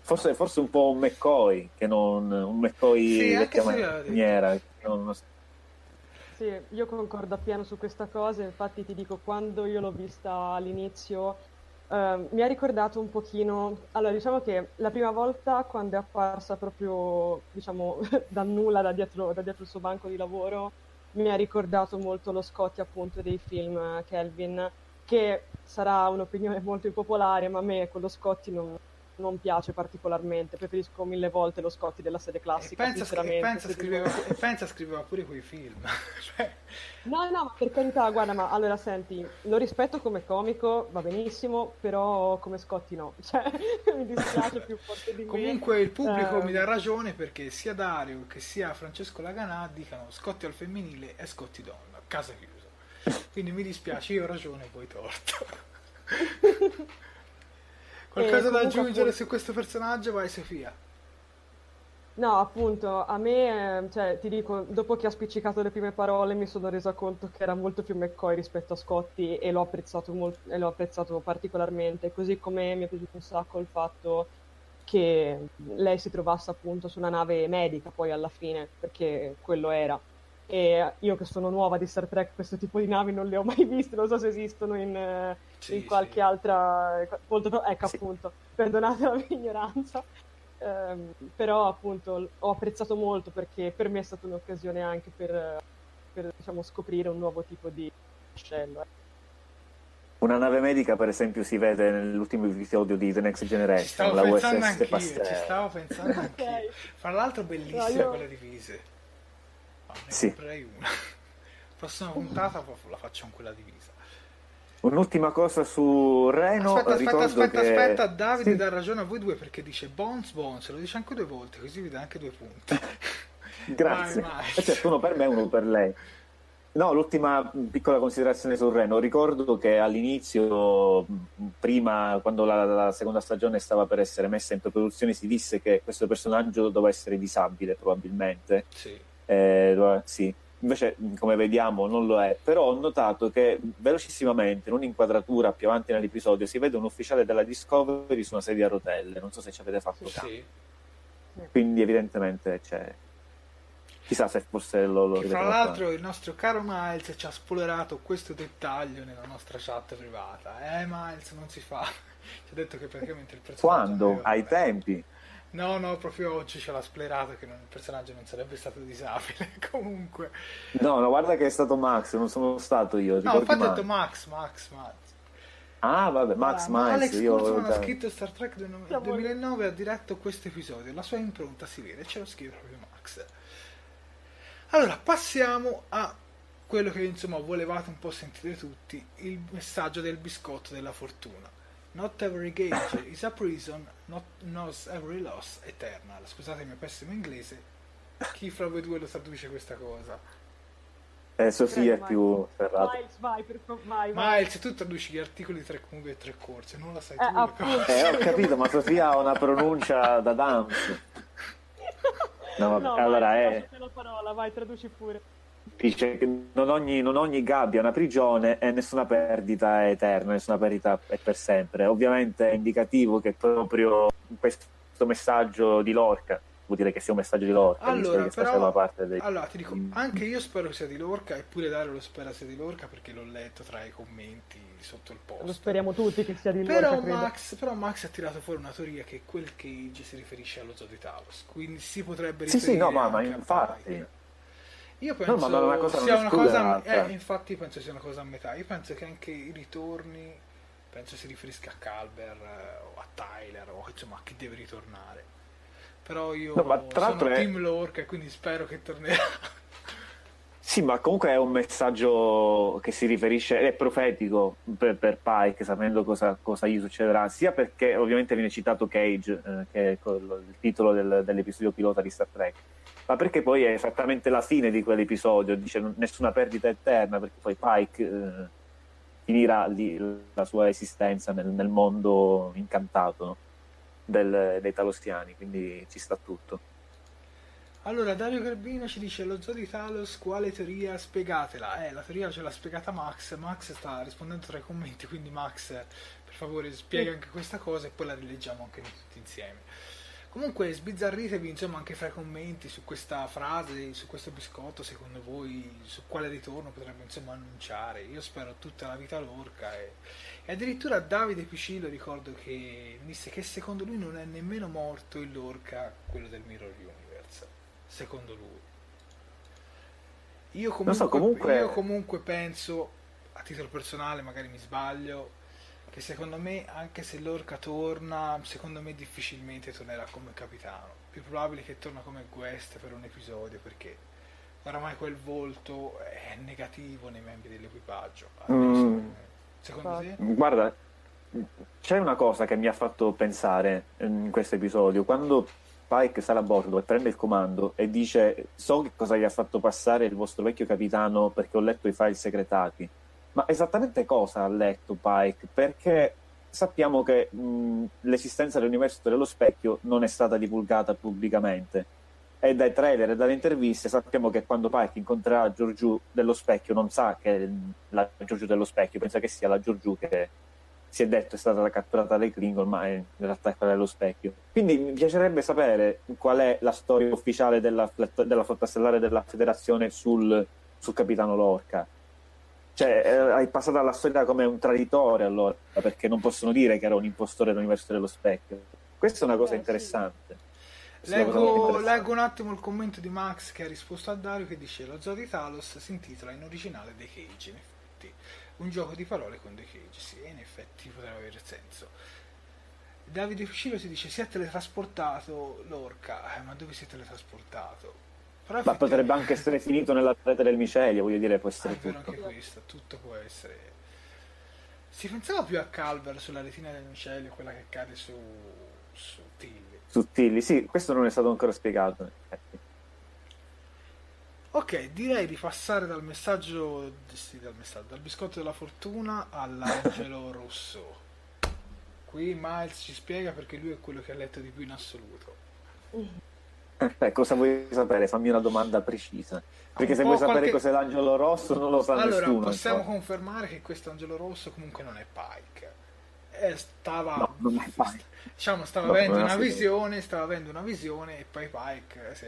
Forse, forse un po' un McCoy, che non un McCoy Sì, vecchia maniera. non- Sì, io concordo appieno su questa cosa, infatti ti dico, quando io l'ho vista all'inizio, ehm, mi ha ricordato un pochino, allora diciamo che la prima volta quando è apparsa proprio, diciamo, <laughs> dal nulla, da dietro, da dietro il suo banco di lavoro, mi ha ricordato molto lo Scotty appunto dei film eh, Kelvin, che sarà un'opinione molto impopolare, ma a me quello Scotty non, non piace particolarmente, preferisco mille volte lo Scotty della serie E classica, pensa, e pensa se devo- scriveva, e pensa scriveva pure quei film. <laughs> Cioè, No, no, ma per carità, guarda, ma allora senti, lo rispetto come comico, va benissimo, però come Scotti no, <laughs> cioè mi dispiace più forte di me. comunque il pubblico Eh, mi dà ragione perché sia Dario che sia Francesco Laganà dicano Scotti al femminile e Scotti donna, casa chiusa. Quindi mi dispiace, io ho ragione, voi torto. <laughs> Qualcosa da aggiungere appunto- su questo personaggio? Vai Sofia. No, appunto, a me, eh, cioè, ti dico, dopo che ha spiccicato le prime parole mi sono resa conto che era molto più McCoy rispetto a Scotti e l'ho apprezzato, molto, e l'ho apprezzato particolarmente, così come mi è piaciuto un sacco il fatto che lei si trovasse appunto su una nave medica poi alla fine, perché quello era. E io che sono nuova di Star Trek, questo tipo di navi non le ho mai viste, non so se esistono in, eh, Sì, in qualche sì. altra... molto- <laughs> ecco Sì. appunto, perdonate la mia ignoranza. Ehm, però appunto ho apprezzato molto perché per me è stata un'occasione anche per, per, diciamo, scoprire un nuovo tipo di vascello. eh. Una nave medica, per esempio, si vede nell'ultimo episodio di The Next Ci Generation, stavo la pensando USS anch'io, Pasteur. ci stavo pensando <laughs> anch'io. Ok. Fra l'altro bellissima No, io- quelle divise. Ah, ne Sì. comprerei una. <laughs> Prossima puntata la facciamo quella divisa. Un'ultima cosa su Reno, aspetta, aspetta, aspetta, che... aspetta, Davide Sì. dà ragione a voi due perché dice Bones Bones, lo dice anche due volte, così vi dà anche due punti. <laughs> Grazie. Vai, vai. Eh, certo, uno per me e uno per lei. No, l'ultima piccola considerazione sul Reno. Ricordo che all'inizio, prima, quando la, la seconda stagione stava per essere messa in produzione, si disse che questo personaggio doveva essere disabile, probabilmente. Sì. Eh, doveva- sì. Invece, come vediamo, non lo è. Però ho notato che velocissimamente, in un'inquadratura più avanti nell'episodio, si vede un ufficiale della Discovery su una sedia a rotelle. Non so se ci avete fatto caso. Sì. Quindi, evidentemente, c'è. Chissà se forse lo, lo rivedrò l'altro il nostro caro Miles ci ha spoilerato questo dettaglio nella nostra chat privata. Eh Miles, non si fa. <laughs> Ci ha detto che praticamente il personaggio... Quando? eh, Ai tempi? No, no, proprio oggi c'è la splerata che non- il personaggio non sarebbe stato disabile. <laughs> Comunque. No, no, guarda che è stato Max, non sono stato io. No, infatti ho detto Max, Max, Max. Ah, vabbè, Max Allora, Miles, Alex io... Kurtzman ha scritto Star Trek del nove- Siamo- 2009 ha diretto questo episodio. La sua impronta si vede, ce lo scrive proprio Max. Allora, passiamo a quello che insomma volevate un po' sentire tutti, il messaggio del biscotto della fortuna. Not every gauge is a prison, not knows every loss eternal. Scusate il mio pessimo inglese. Chi fra voi due lo traduce questa cosa? Eh, Sofia è più ferrata. Miles, vai, per favore, vai, vai. Miles, tu traduci gli articoli di tre movie e tre corse, non la sai Eh, tu. le appunto. cose. Eh, ho capito, ma Sofia ha una pronuncia da dance. <laughs> No, No, allora vai, è... la parola, vai, traduci pure. Dice che non ogni, non ogni gabbia è una prigione e nessuna perdita è eterna, nessuna perdita è per sempre. Ovviamente è indicativo che proprio questo messaggio di Lorca vuol dire che sia un messaggio di Lorca, Allora, però, parte dei... allora, ti dico, anche io spero che sia di Lorca, eppure Dario lo spera sia di Lorca perché l'ho letto tra i commenti sotto il post. Lo speriamo tutti che sia di Però Lorca, credo. Max, però Max ha tirato fuori una teoria che quel cage si riferisce allo zoo di Talos, quindi si potrebbe Sì, riferire sì, no, ma, ma infatti... Pike. Io No, penso ma non è una cosa sia una cosa, eh, infatti penso sia una cosa a metà. Io penso che anche i ritorni, penso si riferisca a Calber eh, o a Tyler o insomma a chi deve ritornare. Però io No, ma tra sono è- Team Lorca e quindi spero che tornerà. Sì, ma comunque è un messaggio che si riferisce, è profetico per, per Pike, sapendo cosa, cosa gli succederà, sia perché ovviamente viene citato Cage, eh, che è il titolo del- dell'episodio pilota di Star Trek, ma perché poi è esattamente la fine di quell'episodio, dice nessuna perdita eterna, perché poi Pike eh, finirà lì la sua esistenza nel, nel mondo incantato no? Del- dei talosiani, quindi ci sta tutto. Allora, Dario Garbino ci dice lo zoo di Talos, quale teoria? Spiegatela. Eh, la teoria ce l'ha spiegata Max. Max sta rispondendo tra i commenti, quindi Max, per favore, spiega anche questa cosa e poi la rileggiamo anche noi tutti insieme. Comunque, sbizzarritevi insomma anche fra i commenti su questa frase, su questo biscotto, secondo voi su quale ritorno potrebbe insomma annunciare. Io spero tutta la vita l'orca e, e addirittura Davide Picillo ricordo che disse che secondo lui non è nemmeno morto il lorca, quello del Mirror Universe secondo lui. Io comunque, so, comunque- io comunque penso, a titolo personale, magari mi sbaglio, che secondo me, anche se l'orca torna, secondo me difficilmente tornerà come capitano. Più probabile che torna come guest per un episodio, perché oramai quel volto è negativo nei membri dell'equipaggio. Mm. Secondo te? Guarda, c'è una cosa che mi ha fatto pensare in questo episodio. Quando Pike sale a bordo e prende il comando e dice: So che cosa gli ha fatto passare il vostro vecchio capitano perché ho letto i file segretati. Ma esattamente cosa ha letto Pike? Perché sappiamo che mh, l'esistenza dell'universo dello specchio non è stata divulgata pubblicamente. E dai trailer e dalle interviste sappiamo che quando Pike incontrerà Giorgiù dello specchio non sa che è la Giorgiù dello specchio, pensa che sia la Giorgiù che si è detto è stata catturata dai Klingon, ma è- in realtà è quella dello specchio. Quindi mi piacerebbe sapere qual è la storia ufficiale della, della flotta stellare della federazione sul, sul capitano Lorca. Cioè, eh, è passata alla storia come un traditore allora, perché non possono dire che era un impostore dell'universo dello specchio. Questa è una cosa Eh, interessante. Leggo, leggo un attimo il commento di Max che ha risposto a Dario che dice lo zoo di Talos si intitola in originale The Cage in effetti. Un gioco di parole con The Cage. Sì in effetti potrebbe avere senso. Davide Fucilo si dice si è teletrasportato l'orca. Eh, ma dove si è teletrasportato Però Ma potrebbe anche essere finito nella rete del micelio, voglio dire, può Ah, essere è vero tutto. anche questo tutto può essere si pensava più a Calver sulla retina del micelio quella che cade su, su Tilly Sottili, sì, questo non è stato ancora spiegato. Ok, direi di passare dal messaggio, sì, dal messaggio, dal biscotto della fortuna all'angelo <laughs> rosso. Qui Miles ci spiega perché lui è quello che ha letto di più in assoluto. <laughs> Eh, cosa vuoi sapere? Fammi una domanda precisa. Perché Un se vuoi sapere qualche- cos'è l'angelo rosso non lo sa allora, nessuno. possiamo insomma. confermare che questo angelo rosso comunque non è Pike. Eh, stava, No, non è Pike. <laughs> diciamo, stava No, avendo una visione, stava avendo una visione e poi Pike si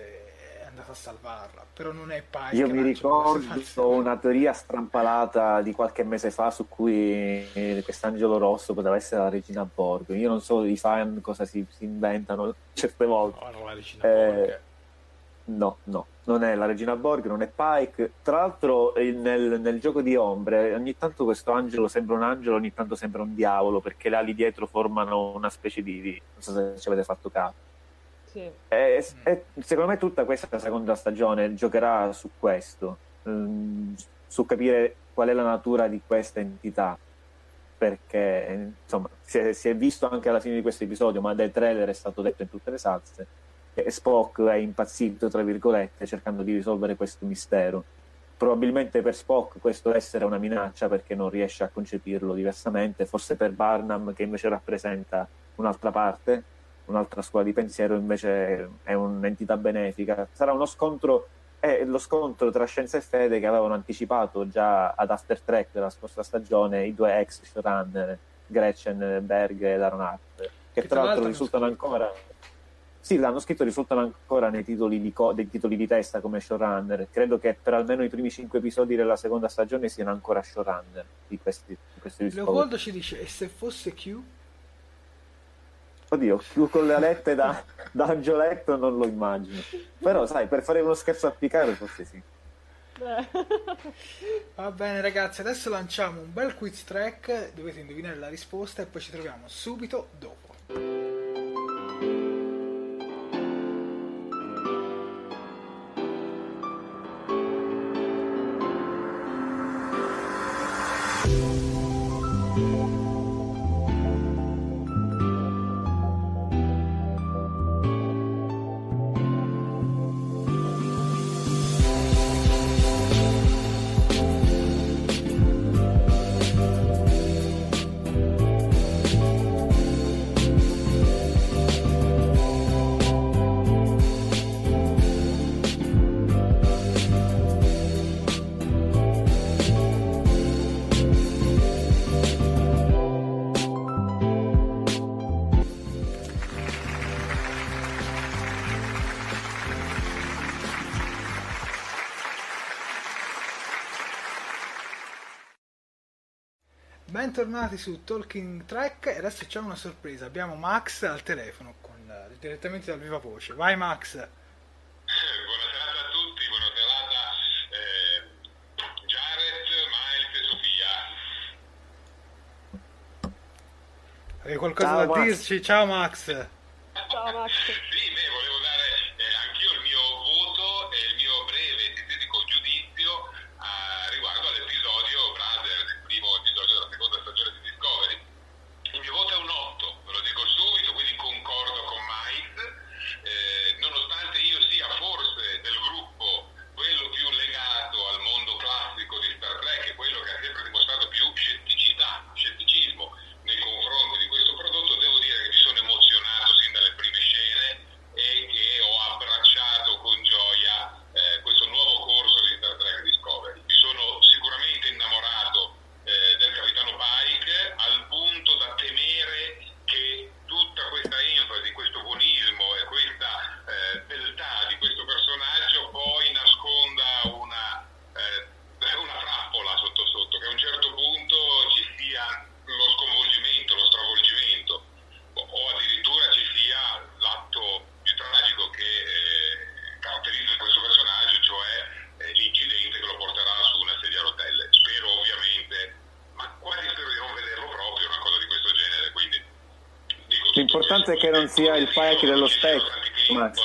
andato a salvarla, però non è Pike. Io mi ricordo una teoria strampalata di qualche mese fa su cui quest'angelo rosso poteva essere la regina Borg. Io non so i fan cosa si, si inventano certe volte. No, Eh. No, no, non è la regina Borg, non è Pike. Tra l'altro, nel, nel gioco di ombre, ogni tanto questo angelo sembra un angelo, ogni tanto sembra un diavolo, perché le ali dietro formano una specie di. di- non so se ci avete fatto caso. Sì. E, e secondo me tutta questa seconda stagione giocherà su questo, ehm, su capire qual è la natura di questa entità. Perché insomma si è, si è visto anche alla fine di questo episodio, ma dai trailer è stato detto in tutte le salse. che Spock è impazzito, tra virgolette, cercando di risolvere questo mistero. Probabilmente per Spock questo essere è una minaccia perché non riesce a concepirlo diversamente, forse per Barnum che invece rappresenta un'altra parte, un'altra scuola di pensiero invece è un'entità benefica. Sarà uno scontro, è lo scontro tra scienza e fede che avevano anticipato già ad After Track della scorsa stagione i due ex showrunner, Gretchen Berg e Aronnath, che, Che tra l'altro risultano ancora... Sì, l'hanno scritto, risultano ancora nei titoli di, co- dei titoli di testa come showrunner. Credo che per almeno i primi cinque episodi della seconda stagione siano ancora showrunner di questi, di questi. Leopoldo ci dice, e se fosse Q? Oddio, più con le alette da, da angioletto non lo immagino. Però, sai, per fare uno scherzo a Picaro, forse sì. Beh. Va bene ragazzi, adesso lanciamo un bel quiz track, dovete indovinare la risposta e poi ci troviamo subito dopo. Bentornati su Talking Track e adesso c'è una sorpresa, abbiamo Max al telefono con, eh, direttamente dal viva voce. Vai Max! Buona serata a tutti, buona serata eh, Jared, Miles e Sofia. Hai qualcosa Ciao, da Max. dirci? Ciao Max! Ciao Max. Sì, beh, volevo dare eh, anch'io il mio voto e il mio breve e sintetico giudizio a- riguardo all'episodio Brothers, il primo episodio della seconda stagione di Discovery. Il mio voto è un 8, ve lo dico subito, quindi concordo con Mike. Eh, nonostante io sia forse del gruppo quello più legato al mondo classico di Star Trek e quello che ha sempre dimostrato più scetticità, scetticismo nei confronti di questo prodotto, devo dire che mi sono emozionato sin dalle prime scene e che ho abbracciato con gioia eh, questo nuovo corso di Star Trek Discovery. Mi sono sicuramente innamorato eh, del capitano Pike al punto da temere che tutta questa enfasi, questo buonismo e questa eh, beltà di questo personaggio poi nasconda una, eh, una trappola sotto sotto, che a un certo punto ci sia lo sconvolgimento, lo stravolgimento o- o addirittura ci sia l'atto più tragico che eh, caratterizza questo personaggio, cioè eh, l'incidente che lo porterà su una sedia a rotelle. Spero ovviamente, ma quasi spero di non vederlo proprio una cosa di questo genere, quindi dico tutto L'importante è questo. che non sia il Come Pike dicevo, dello non ci siano specchio, tanti Klingon Max.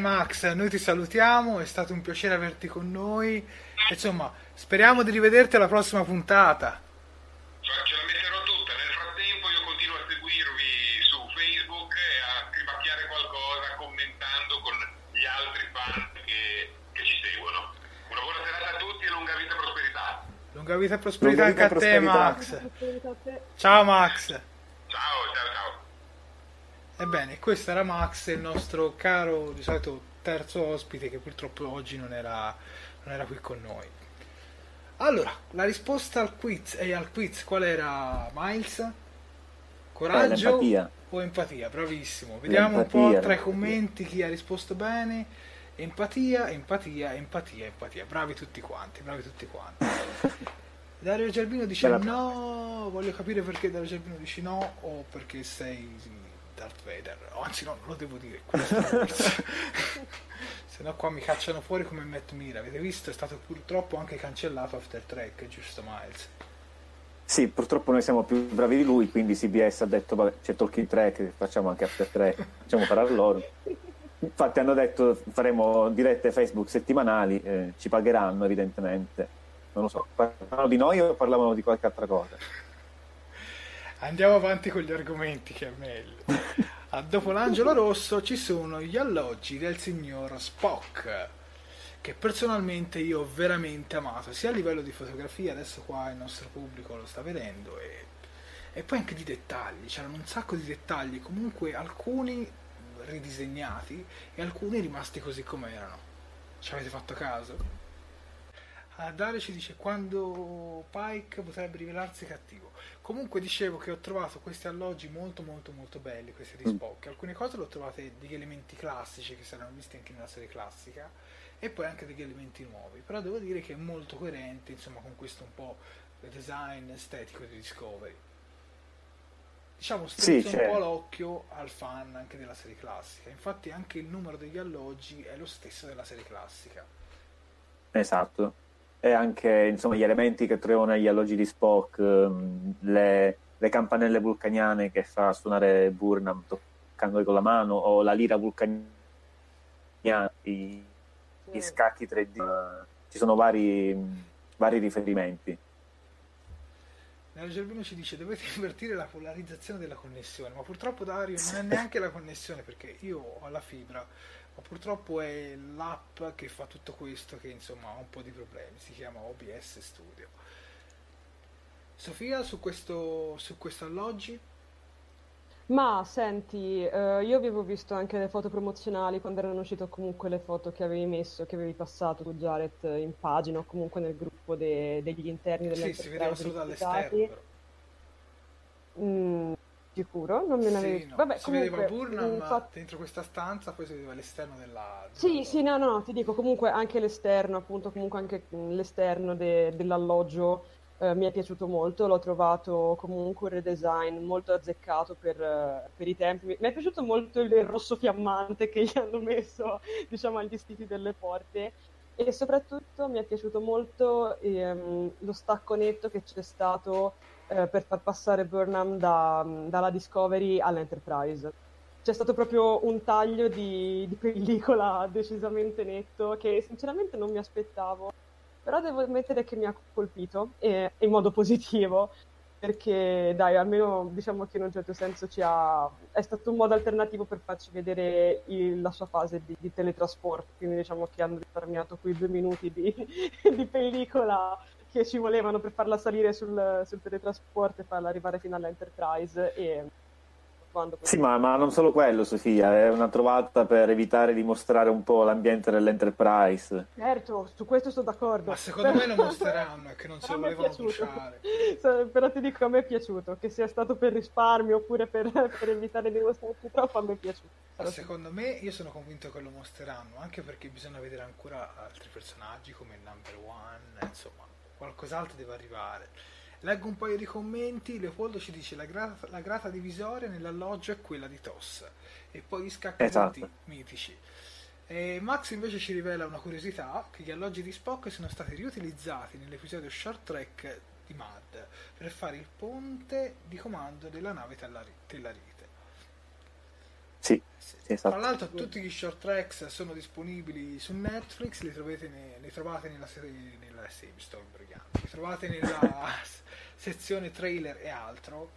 Max, noi ti salutiamo, è stato un piacere averti con noi. Insomma, speriamo di rivederti alla prossima puntata. Ce la metterò tutta, nel frattempo io continuo a seguirvi su Facebook e a cribacchiare qualcosa commentando con gli altri fan che, che ci seguono. Una buona serata a tutti e lunga vita e prosperità. Lunga vita e prosperità lunga anche vita a te. Max. Ciao Max. Ebbene, questo era Max, il nostro caro, di solito, terzo ospite che purtroppo oggi non era, non era qui con noi. Allora, la risposta al quiz, e al quiz qual era Miles? Coraggio l'empatia. o empatia? Bravissimo. Vediamo un po' L'empatia, tra i l'empatia. commenti chi ha risposto bene. Empatia, empatia, empatia, empatia. Bravi tutti quanti, bravi tutti quanti. <laughs> Dario Gerbino dice Bella- no, voglio capire perché Dario Gerbino dice no o perché sei Darth Vader. O anzi no, non lo devo dire. <laughs> Se no qua mi cacciano fuori come Matt Mira. Avete visto? È stato purtroppo anche cancellato After Track, giusto Miles? Sì, purtroppo noi siamo più bravi di lui, quindi CBS ha detto vabbè, c'è Talking Track, facciamo anche After Track, <laughs> facciamo fare a loro. Infatti hanno detto faremo dirette Facebook settimanali, eh, ci pagheranno evidentemente. Non lo so, parlavano di noi o parlavano di qualche altra cosa? Andiamo avanti con gli argomenti che è meglio. <laughs> A dopo l'angelo rosso ci sono gli alloggi del signor Spock, che personalmente io ho veramente amato, sia a livello di fotografia, adesso qua il nostro pubblico lo sta vedendo, e, e poi anche di dettagli, c'erano un sacco di dettagli, comunque alcuni ridisegnati e alcuni rimasti così come erano. Ci avete fatto caso? A Dario ci dice quando Pike potrebbe rivelarsi cattivo. Comunque dicevo che ho trovato questi alloggi molto molto molto belli, questi di Spock. Alcune cose le ho trovate degli elementi classici che si erano visti anche nella serie classica e poi anche degli elementi nuovi. Però devo dire che è molto coerente insomma con questo un po' design estetico di Discovery. Diciamo strizza Sì, un po' l'occhio al fan anche della serie classica. Infatti anche il numero degli alloggi è lo stesso della serie classica. Esatto. E anche insomma, gli elementi che troviamo negli alloggi di Spock, ehm, le, le campanelle vulcaniane che fa suonare Burnham toccandole con la mano, o la lira vulcaniana, i, i scacchi 3D. eh, Ci sono vari, vari riferimenti. Dario Gerbino ci dice dovete invertire la polarizzazione della connessione, ma purtroppo Dario non è neanche la connessione perché io ho la fibra, ma purtroppo è l'app che fa tutto questo che insomma ha un po' di problemi, si chiama OBS Studio. Sofia su questo, su questo alloggi? Ma senti, eh, io avevo visto anche le foto promozionali quando erano uscite comunque le foto che avevi messo, che avevi passato tu Jared in pagina o comunque nel gruppo de- degli interni Sì, si vedeva solo dall'esterno però. Mm, sicuro? Non me ne avevi... Sì, no, Vabbè, si vedeva comunque, Burnham infatti- dentro questa stanza, poi si vedeva l'esterno della... Sì, sì, no, no, ti dico comunque anche l'esterno, appunto, comunque anche mm, l'esterno de- dell'alloggio eh, mi è piaciuto molto, l'ho trovato comunque un redesign molto azzeccato per, eh, per i tempi. Mi mi è piaciuto molto il rosso fiammante che gli hanno messo, <laughs> diciamo, agli stiti delle porte e soprattutto mi è piaciuto molto ehm, lo stacco netto che c'è stato eh, per far passare Burnham da- dalla Discovery all'Enterprise. C'è stato proprio un taglio di, di pellicola <laughs> decisamente netto che sinceramente non mi aspettavo, però devo ammettere che mi ha colpito e, in modo positivo, perché dai, almeno diciamo che in un certo senso ha... è stato un modo alternativo per farci vedere il- la sua fase di, di teletrasporto, quindi diciamo che hanno risparmiato quei due minuti di, <laughs> di pellicola che ci volevano per farla salire sul, sul teletrasporto e farla arrivare fino all'Enterprise e quando Sì, ma, ma non solo quello, Sofia, è una trovata per evitare di mostrare un po' l'ambiente dell'Enterprise. Certo, su questo sono d'accordo. Ma secondo me lo <laughs> mostreranno, è che non se lo volevano bruciare. Però ti dico, a me è piaciuto, che sia stato per risparmio oppure per, <laughs> per evitare di mostrarci troppo, a me è piaciuto. Ma secondo me io sono convinto che lo mostreranno, anche perché bisogna vedere ancora altri personaggi come il number one, insomma, qualcos'altro deve arrivare. Leggo un paio di commenti, Leopoldo ci dice la grata, la grata divisoria nell'alloggio è quella di Toss e poi gli scacchi Esatto. mitici. E Max invece ci rivela una curiosità, che gli alloggi di Spock sono stati riutilizzati nell'episodio Short Trek di Mad per fare il ponte di comando della nave Tellari-. Sì, sì, esatto. Tra l'altro tutti gli short tracks sono disponibili su Netflix, li, trovate ne- li trovate nella serie, nella, sì, li trovate nella <laughs> sezione trailer e altro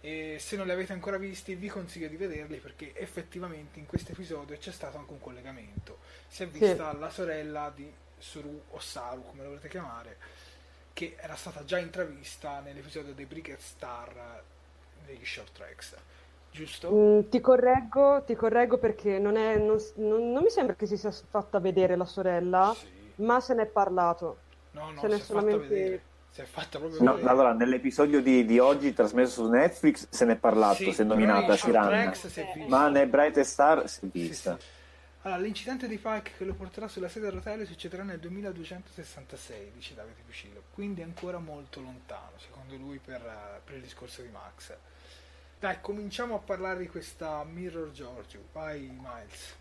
e se non li avete ancora visti vi consiglio di vederli perché effettivamente in questo episodio c'è stato anche un collegamento. Si è vista la sorella di Suru o Saru, come lo volete chiamare, che era stata già intravista nell'episodio dei Bricket Star degli Short Tracks. Giusto? Mm, ti correggo, ti correggo perché non, è, non, non, non mi sembra che si sia fatta vedere la sorella, Sì. ma se n'è parlato. No, no, Se si n'è è solamente- fatta vedere. Si è fatta proprio No, allora, nell'episodio di, di oggi trasmesso su Netflix se n'è parlato, Sì, si è nominata nei Short Siranna. Tracks si è vista. Ma nei Bright Star si è vista. sì. Allora, l'incidente di Pike che lo porterà sulla sedia a rotelle succederà nel 2266, dice Davide Lucillo, quindi è ancora molto lontano, secondo lui, per, eh, per il discorso di Max. Dai, cominciamo a parlare di questa Mirror Giorgio. Vai, Miles.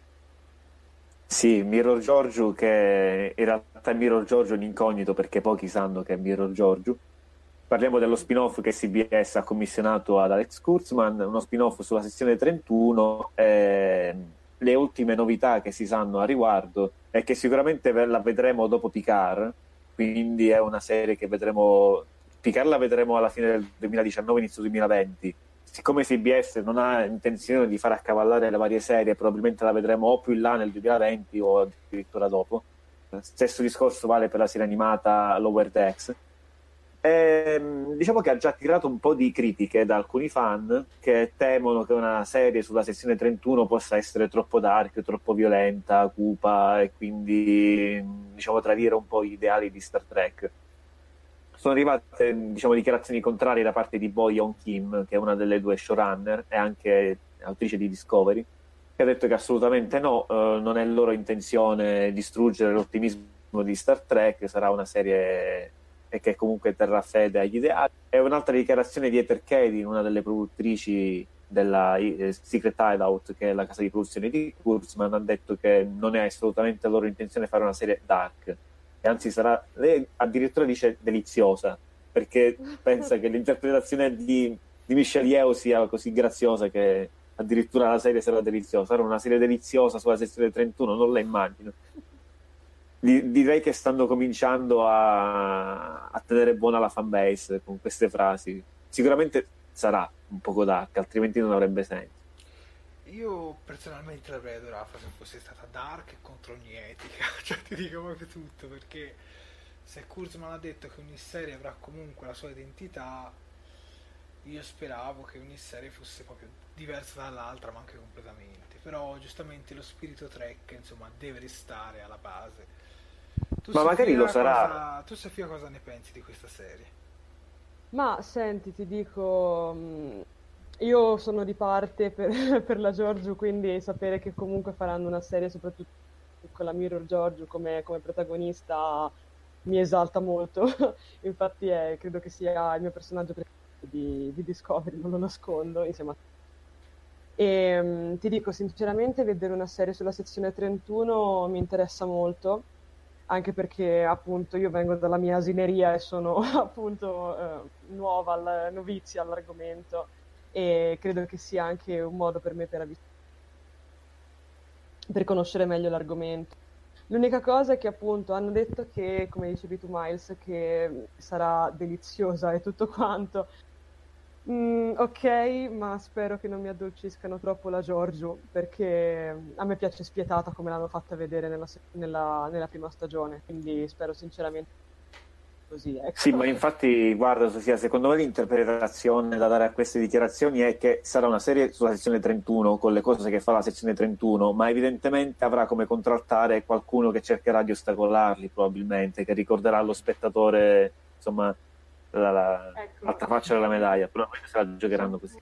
Sì, Mirror Giorgio che in realtà è Mirror Giorgio un incognito perché pochi sanno che è Mirror Giorgio. Parliamo dello spin-off che CBS ha commissionato ad Alex Kurtzman, uno spin-off sulla sezione 31. e le ultime novità che si sanno a riguardo è che sicuramente la vedremo dopo Picard, quindi è una serie che vedremo. Picard la vedremo alla fine del 2019, inizio 2020. Siccome CBS non ha intenzione di far accavallare le varie serie, probabilmente la vedremo o più in là nel 2020 o addirittura dopo. Stesso discorso vale per la serie animata Lower Decks. Ehm, diciamo che ha già attirato un po' di critiche da alcuni fan che temono che una serie sulla sezione 31 possa essere troppo dark, troppo violenta, cupa e quindi diciamo tradire un po' gli ideali di Star Trek. Sono arrivate diciamo, dichiarazioni contrarie da parte di Bo Yeon Kim, che è una delle due showrunner e anche autrice di Discovery, che ha detto che assolutamente no, eh, non è loro intenzione distruggere l'ottimismo di Star Trek, sarà una serie che comunque terrà fede agli ideali. E un'altra dichiarazione di Ether Cady, una delle produttrici della eh, Secret Hideout, che è la casa di produzione di Kurtzman, ha detto che non è assolutamente loro intenzione fare una serie dark, e anzi sarà, lei addirittura dice deliziosa, perché <laughs> pensa che l'interpretazione di, di Michelle Yeoh sia così graziosa che addirittura la serie sarà deliziosa. Sarà una serie deliziosa sulla sezione 31, non la immagino. Di- direi che stanno cominciando a, a tenere buona la fanbase con queste frasi. Sicuramente sarà un poco dark, altrimenti non avrebbe senso. Io personalmente l'avrei adorata se fosse stata dark e contro ogni etica, <laughs> cioè ti dico proprio tutto, perché se Kurzman ha detto che ogni serie avrà comunque la sua identità, io speravo che ogni serie fosse proprio diversa dall'altra, ma anche completamente. Però giustamente lo spirito Trek, insomma, deve restare alla base. Tu, Ma magari lo sarà. cosa- tu Sofia cosa ne pensi di questa serie? Ma senti, ti dico, mh, io sono di parte per, <laughs> per la Giorgio, quindi sapere che comunque faranno una serie soprattutto con la Mirror Giorgio come, come protagonista mi esalta molto. <laughs> Infatti è- credo che sia il mio personaggio preferito di, di Discovery, non lo nascondo, insieme a E mh, ti dico sinceramente, vedere una serie sulla sezione 31 mi interessa molto, anche perché appunto io vengo dalla mia asineria e sono <laughs> appunto eh, nuova, novizia all'argomento e credo che sia anche un modo per me per, avvi- per conoscere meglio l'argomento. L'unica cosa è che appunto hanno detto che, come dicevi tu Miles, che sarà deliziosa e tutto quanto. Mm, ok, ma spero che non mi addolciscano troppo la Giorgio, perché a me piace spietata come l'hanno fatta vedere nella, nella- nella prima stagione, quindi spero sinceramente così, ecco. Sì, ma infatti, guarda Sofia, secondo me l'interpretazione da dare a queste dichiarazioni è che sarà una serie sulla sezione 31 con le cose che fa la sezione 31, ma evidentemente avrà come contraltare qualcuno che cercherà di ostacolarli, probabilmente, che ricorderà allo spettatore, insomma, la, la, Ecco. l'altra faccia della medaglia, probabilmente se la giocheranno così.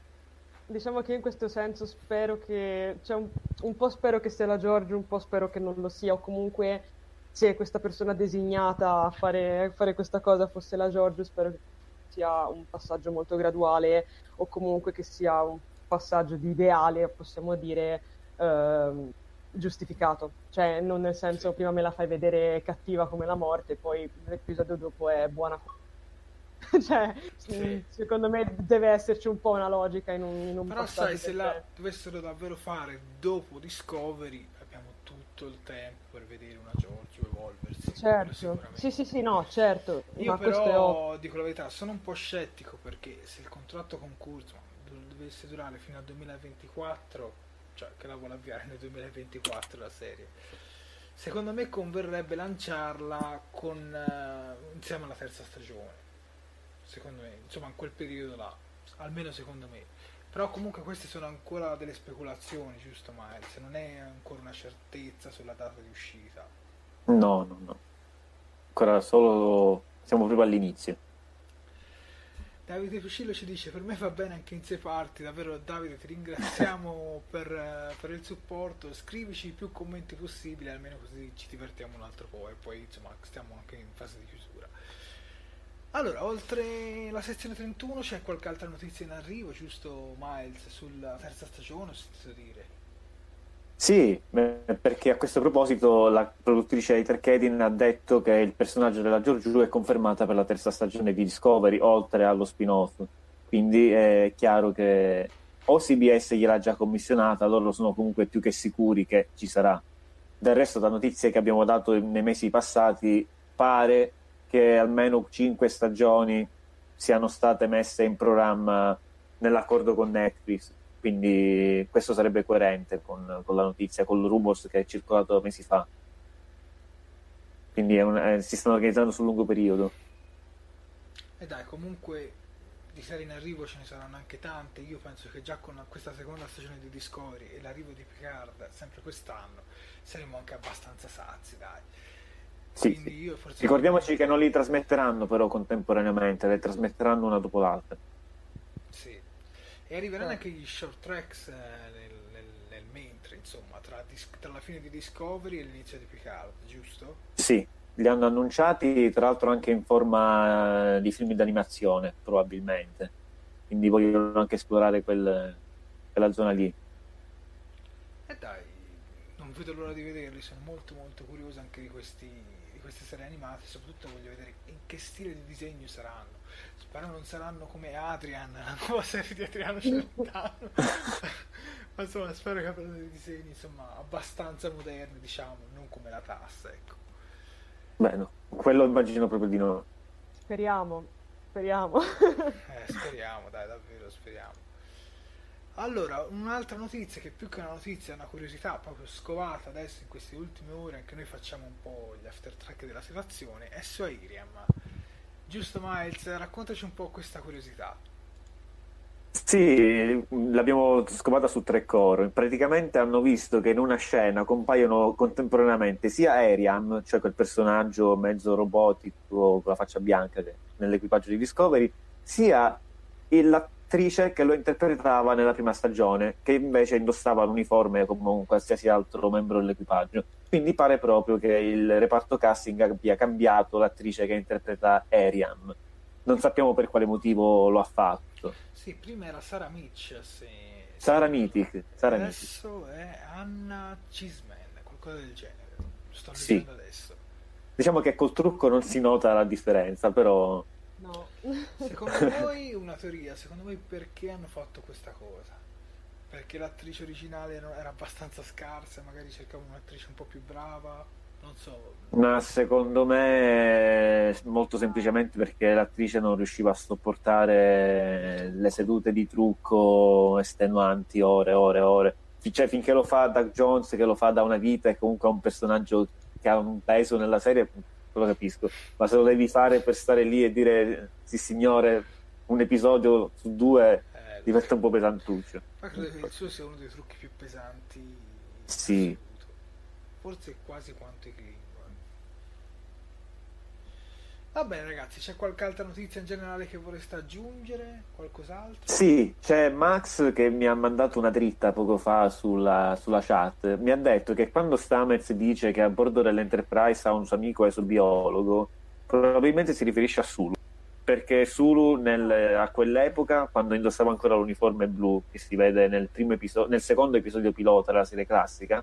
Diciamo che in questo senso spero che, cioè un, un po' spero che sia la Giorgio, un po' spero che non lo sia, o comunque se questa persona designata a fare, fare questa cosa fosse la Giorgio, spero che sia un passaggio molto graduale, o comunque che sia un passaggio di ideale, possiamo dire, ehm, giustificato. Cioè, non nel senso prima me la fai vedere cattiva come la morte, poi l'episodio dopo è buona <laughs> cioè, Sì. mh, secondo me deve esserci un po' una logica in un, in un Però sai, se la dovessero davvero fare dopo Discovery, abbiamo tutto il tempo per vedere una quello Certo, sì, sì, sì, no, certo, Io ma questo è però, dico la verità, sono un po' scettico perché se il contratto con Kurzman do- dovesse durare fino al 2024, cioè che la vuole avviare nel 2024 la serie, secondo me converrebbe lanciarla con, eh, insieme alla terza stagione, secondo me, insomma in quel periodo là, almeno secondo me. Però comunque queste sono ancora delle speculazioni, giusto Miles? Non è ancora una certezza sulla data di uscita. No, no, no. Ancora solo siamo proprio all'inizio. Davide Fucillo ci dice per me va bene anche in sei parti, davvero Davide ti ringraziamo <laughs> per, eh, per, il supporto, scrivici più commenti possibili, almeno così ci divertiamo un altro po' e poi insomma stiamo anche in fase di chiusura. Allora, oltre la sezione 31 c'è qualche altra notizia in arrivo, giusto Miles, sulla terza stagione, ho sentito dire? Sì, perché a questo proposito la produttrice Heather Kedin ha detto che il personaggio della Giorgiù è confermata per la terza stagione di Discovery, oltre allo spin-off. Quindi è chiaro che o CBS gliel'ha già commissionata, loro sono comunque più che sicuri che ci sarà. Del resto, da notizie che abbiamo dato nei mesi passati, pare che almeno cinque stagioni siano state messe in programma nell'accordo con Netflix quindi questo sarebbe coerente con, con la notizia, con il rumors che è circolato mesi fa. Quindi un, eh, si stanno organizzando sul lungo periodo. E dai, comunque di serie in arrivo ce ne saranno anche tante. Io penso che già con questa seconda stagione di Discovery e l'arrivo di Picard, sempre quest'anno, saremo anche abbastanza sazi, dai. Sì, sì. Ricordiamoci che non li trasmetteranno però contemporaneamente, le trasmetteranno una dopo l'altra. Sì, e arriveranno anche gli short tracks eh, nel, nel, nel, mentre, insomma, tra, tra, la fine di Discovery e l'inizio di Picard, giusto? Sì, li hanno annunciati, tra l'altro anche in forma eh, di film d'animazione, probabilmente. Quindi vogliono anche esplorare quel, quella zona lì. E dai, non vedo l'ora di vederli, sono molto molto curioso anche di, questi, di queste serie animate, soprattutto voglio vedere in che stile di disegno saranno Spero non saranno come Adrian, <laughs> la nuova serie di Adriano Celentano. <laughs> Ma insomma, spero che abbiano dei disegni insomma, abbastanza moderni, diciamo, non come la tassa, ecco. Beh, no, quello immagino proprio di no. Speriamo, speriamo. eh, speriamo, dai, davvero speriamo. Allora, un'altra notizia che più che una notizia è una curiosità proprio scovata adesso in queste ultime ore, anche noi facciamo un po' gli after track della situazione, è su Airiam Giusto Miles, raccontaci un po' questa curiosità. Sì, l'abbiamo scovata su tre core. Praticamente hanno visto che in una scena compaiono contemporaneamente sia Ariam, cioè quel personaggio mezzo robotico con la faccia bianca nell'equipaggio di Discovery, sia l'attrice che lo interpretava nella prima stagione, che invece indossava l'uniforme come un qualsiasi altro membro dell'equipaggio. Quindi pare proprio che il reparto casting abbia cambiato l'attrice che interpreta Ariam. Non sappiamo per quale motivo lo ha fatto. Sì, prima era Sara Mitch. Se... Sara Mitic. Sara adesso Mitic. è Anna Cisman, qualcosa del genere. Sto leggendo sì. adesso. Diciamo che col trucco non si nota la differenza, però... No. Secondo <laughs> voi, una teoria, secondo voi perché hanno fatto questa cosa? perché l'attrice originale era abbastanza scarsa, magari cercavano un'attrice un po' più brava, non so. Ma secondo me molto semplicemente perché l'attrice non riusciva a sopportare le sedute di trucco estenuanti ore, ore, ore. Cioè, finché lo fa Doug Jones, che lo fa da una vita, e comunque è un personaggio che ha un peso nella serie, lo capisco. Ma se lo devi fare per stare lì e dire sì signore, un episodio su due diventa un po' pesantuccio. Ma credo che il suo sia uno dei trucchi più pesanti. Sì. Forse quasi quanto i Klingon. Va bene ragazzi, c'è qualche altra notizia in generale che vorreste aggiungere? Qualcos'altro? Sì, c'è Max che mi ha mandato una dritta poco fa sulla, sulla chat. Mi ha detto che quando Stamets dice che a bordo dell'Enterprise ha un suo amico esobiologo, probabilmente si riferisce a Sulu perché Sulu nel, a quell'epoca, quando indossava ancora l'uniforme blu, che si vede nel, episodio, nel secondo episodio pilota della serie classica,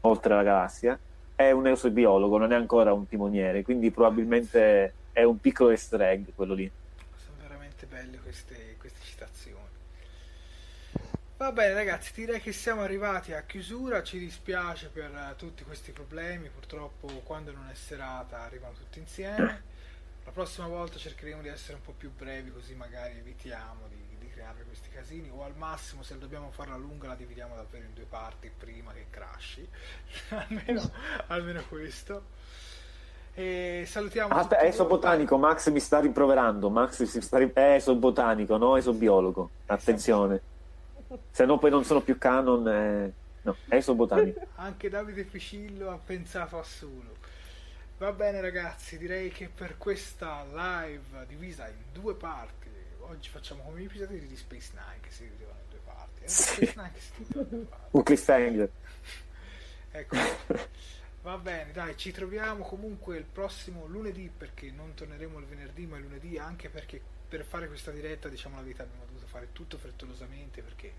oltre la galassia, è un esobiologo, non è ancora un timoniere, quindi probabilmente è un piccolo easter egg quello lì. Sono veramente belle queste, queste citazioni. Va bene ragazzi, direi che siamo arrivati a chiusura, ci dispiace per tutti questi problemi, purtroppo quando non è serata arrivano tutti insieme. La prossima volta cercheremo di essere un po' più brevi così magari evitiamo di, di creare questi casini o al massimo se dobbiamo farla lunga la dividiamo davvero in due parti prima che crashi <laughs> almeno, almeno questo E salutiamo. Aspetta, tutti eso voi. botanico, Max mi sta rimproverando. Max si sta ri- è eso botanico, no eso biologo. Attenzione. Se no poi non sono più canon. eh, No, eso botanico. <laughs> Anche Davide Ficillo ha pensato a solo. Va bene ragazzi, direi che per questa live divisa in due parti, oggi facciamo come gli episodi di Space Nine che si dividevano in due parti. Eh, Sì. Space Nine che si divideva in due parti. Un cliffhanger. <laughs> Ecco. <laughs> Va bene, dai, ci troviamo comunque il prossimo lunedì perché non torneremo il venerdì ma il lunedì anche perché per fare questa diretta, diciamo la verità, abbiamo dovuto fare tutto frettolosamente perché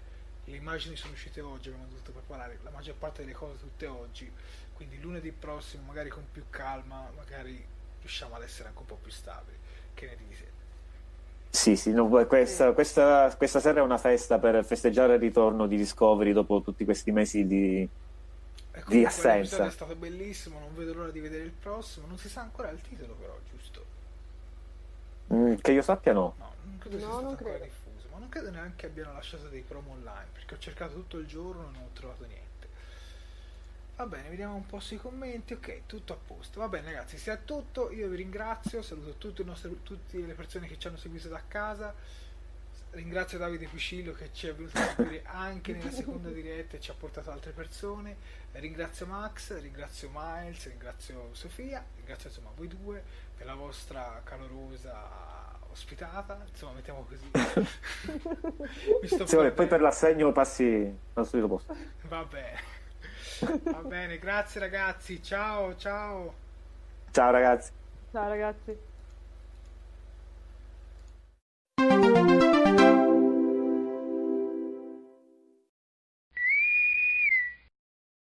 le immagini sono uscite oggi, abbiamo dovuto preparare la maggior parte delle cose tutte oggi, quindi lunedì prossimo magari con più calma, magari riusciamo ad essere anche un po' più stabili. Che ne dite? Sì, sì, no, questa, questa, questa sera è una festa per festeggiare il ritorno di Discovery dopo tutti questi mesi di... Di assenza. è stato bellissimo, non vedo l'ora di vedere il prossimo, non si sa ancora il titolo però, giusto? Mm, che io sappia no. No, non credo sia No, stato non ancora credo. diffuso, ma non credo neanche abbiano lasciato dei promo online, perché ho cercato tutto il giorno e non ho trovato niente. Va bene, vediamo un po' sui commenti, ok, tutto a posto. Va bene ragazzi, sia tutto, io vi ringrazio, saluto tutti i nostri- tutte le persone che ci hanno seguito da casa, ringrazio Davide Piscillo che ci è venuto a seguire anche nella seconda <laughs> diretta e ci ha portato altre persone, ringrazio Max, ringrazio Miles, ringrazio Sofia, ringrazio insomma voi due per la vostra calorosa ospitata, insomma mettiamo così. <laughs> Mi sto Sì, vabbè, poi per l'assegno passi al solito posto. Va bene. Va bene, grazie ragazzi, ciao ciao. Ciao ragazzi. Ciao ragazzi.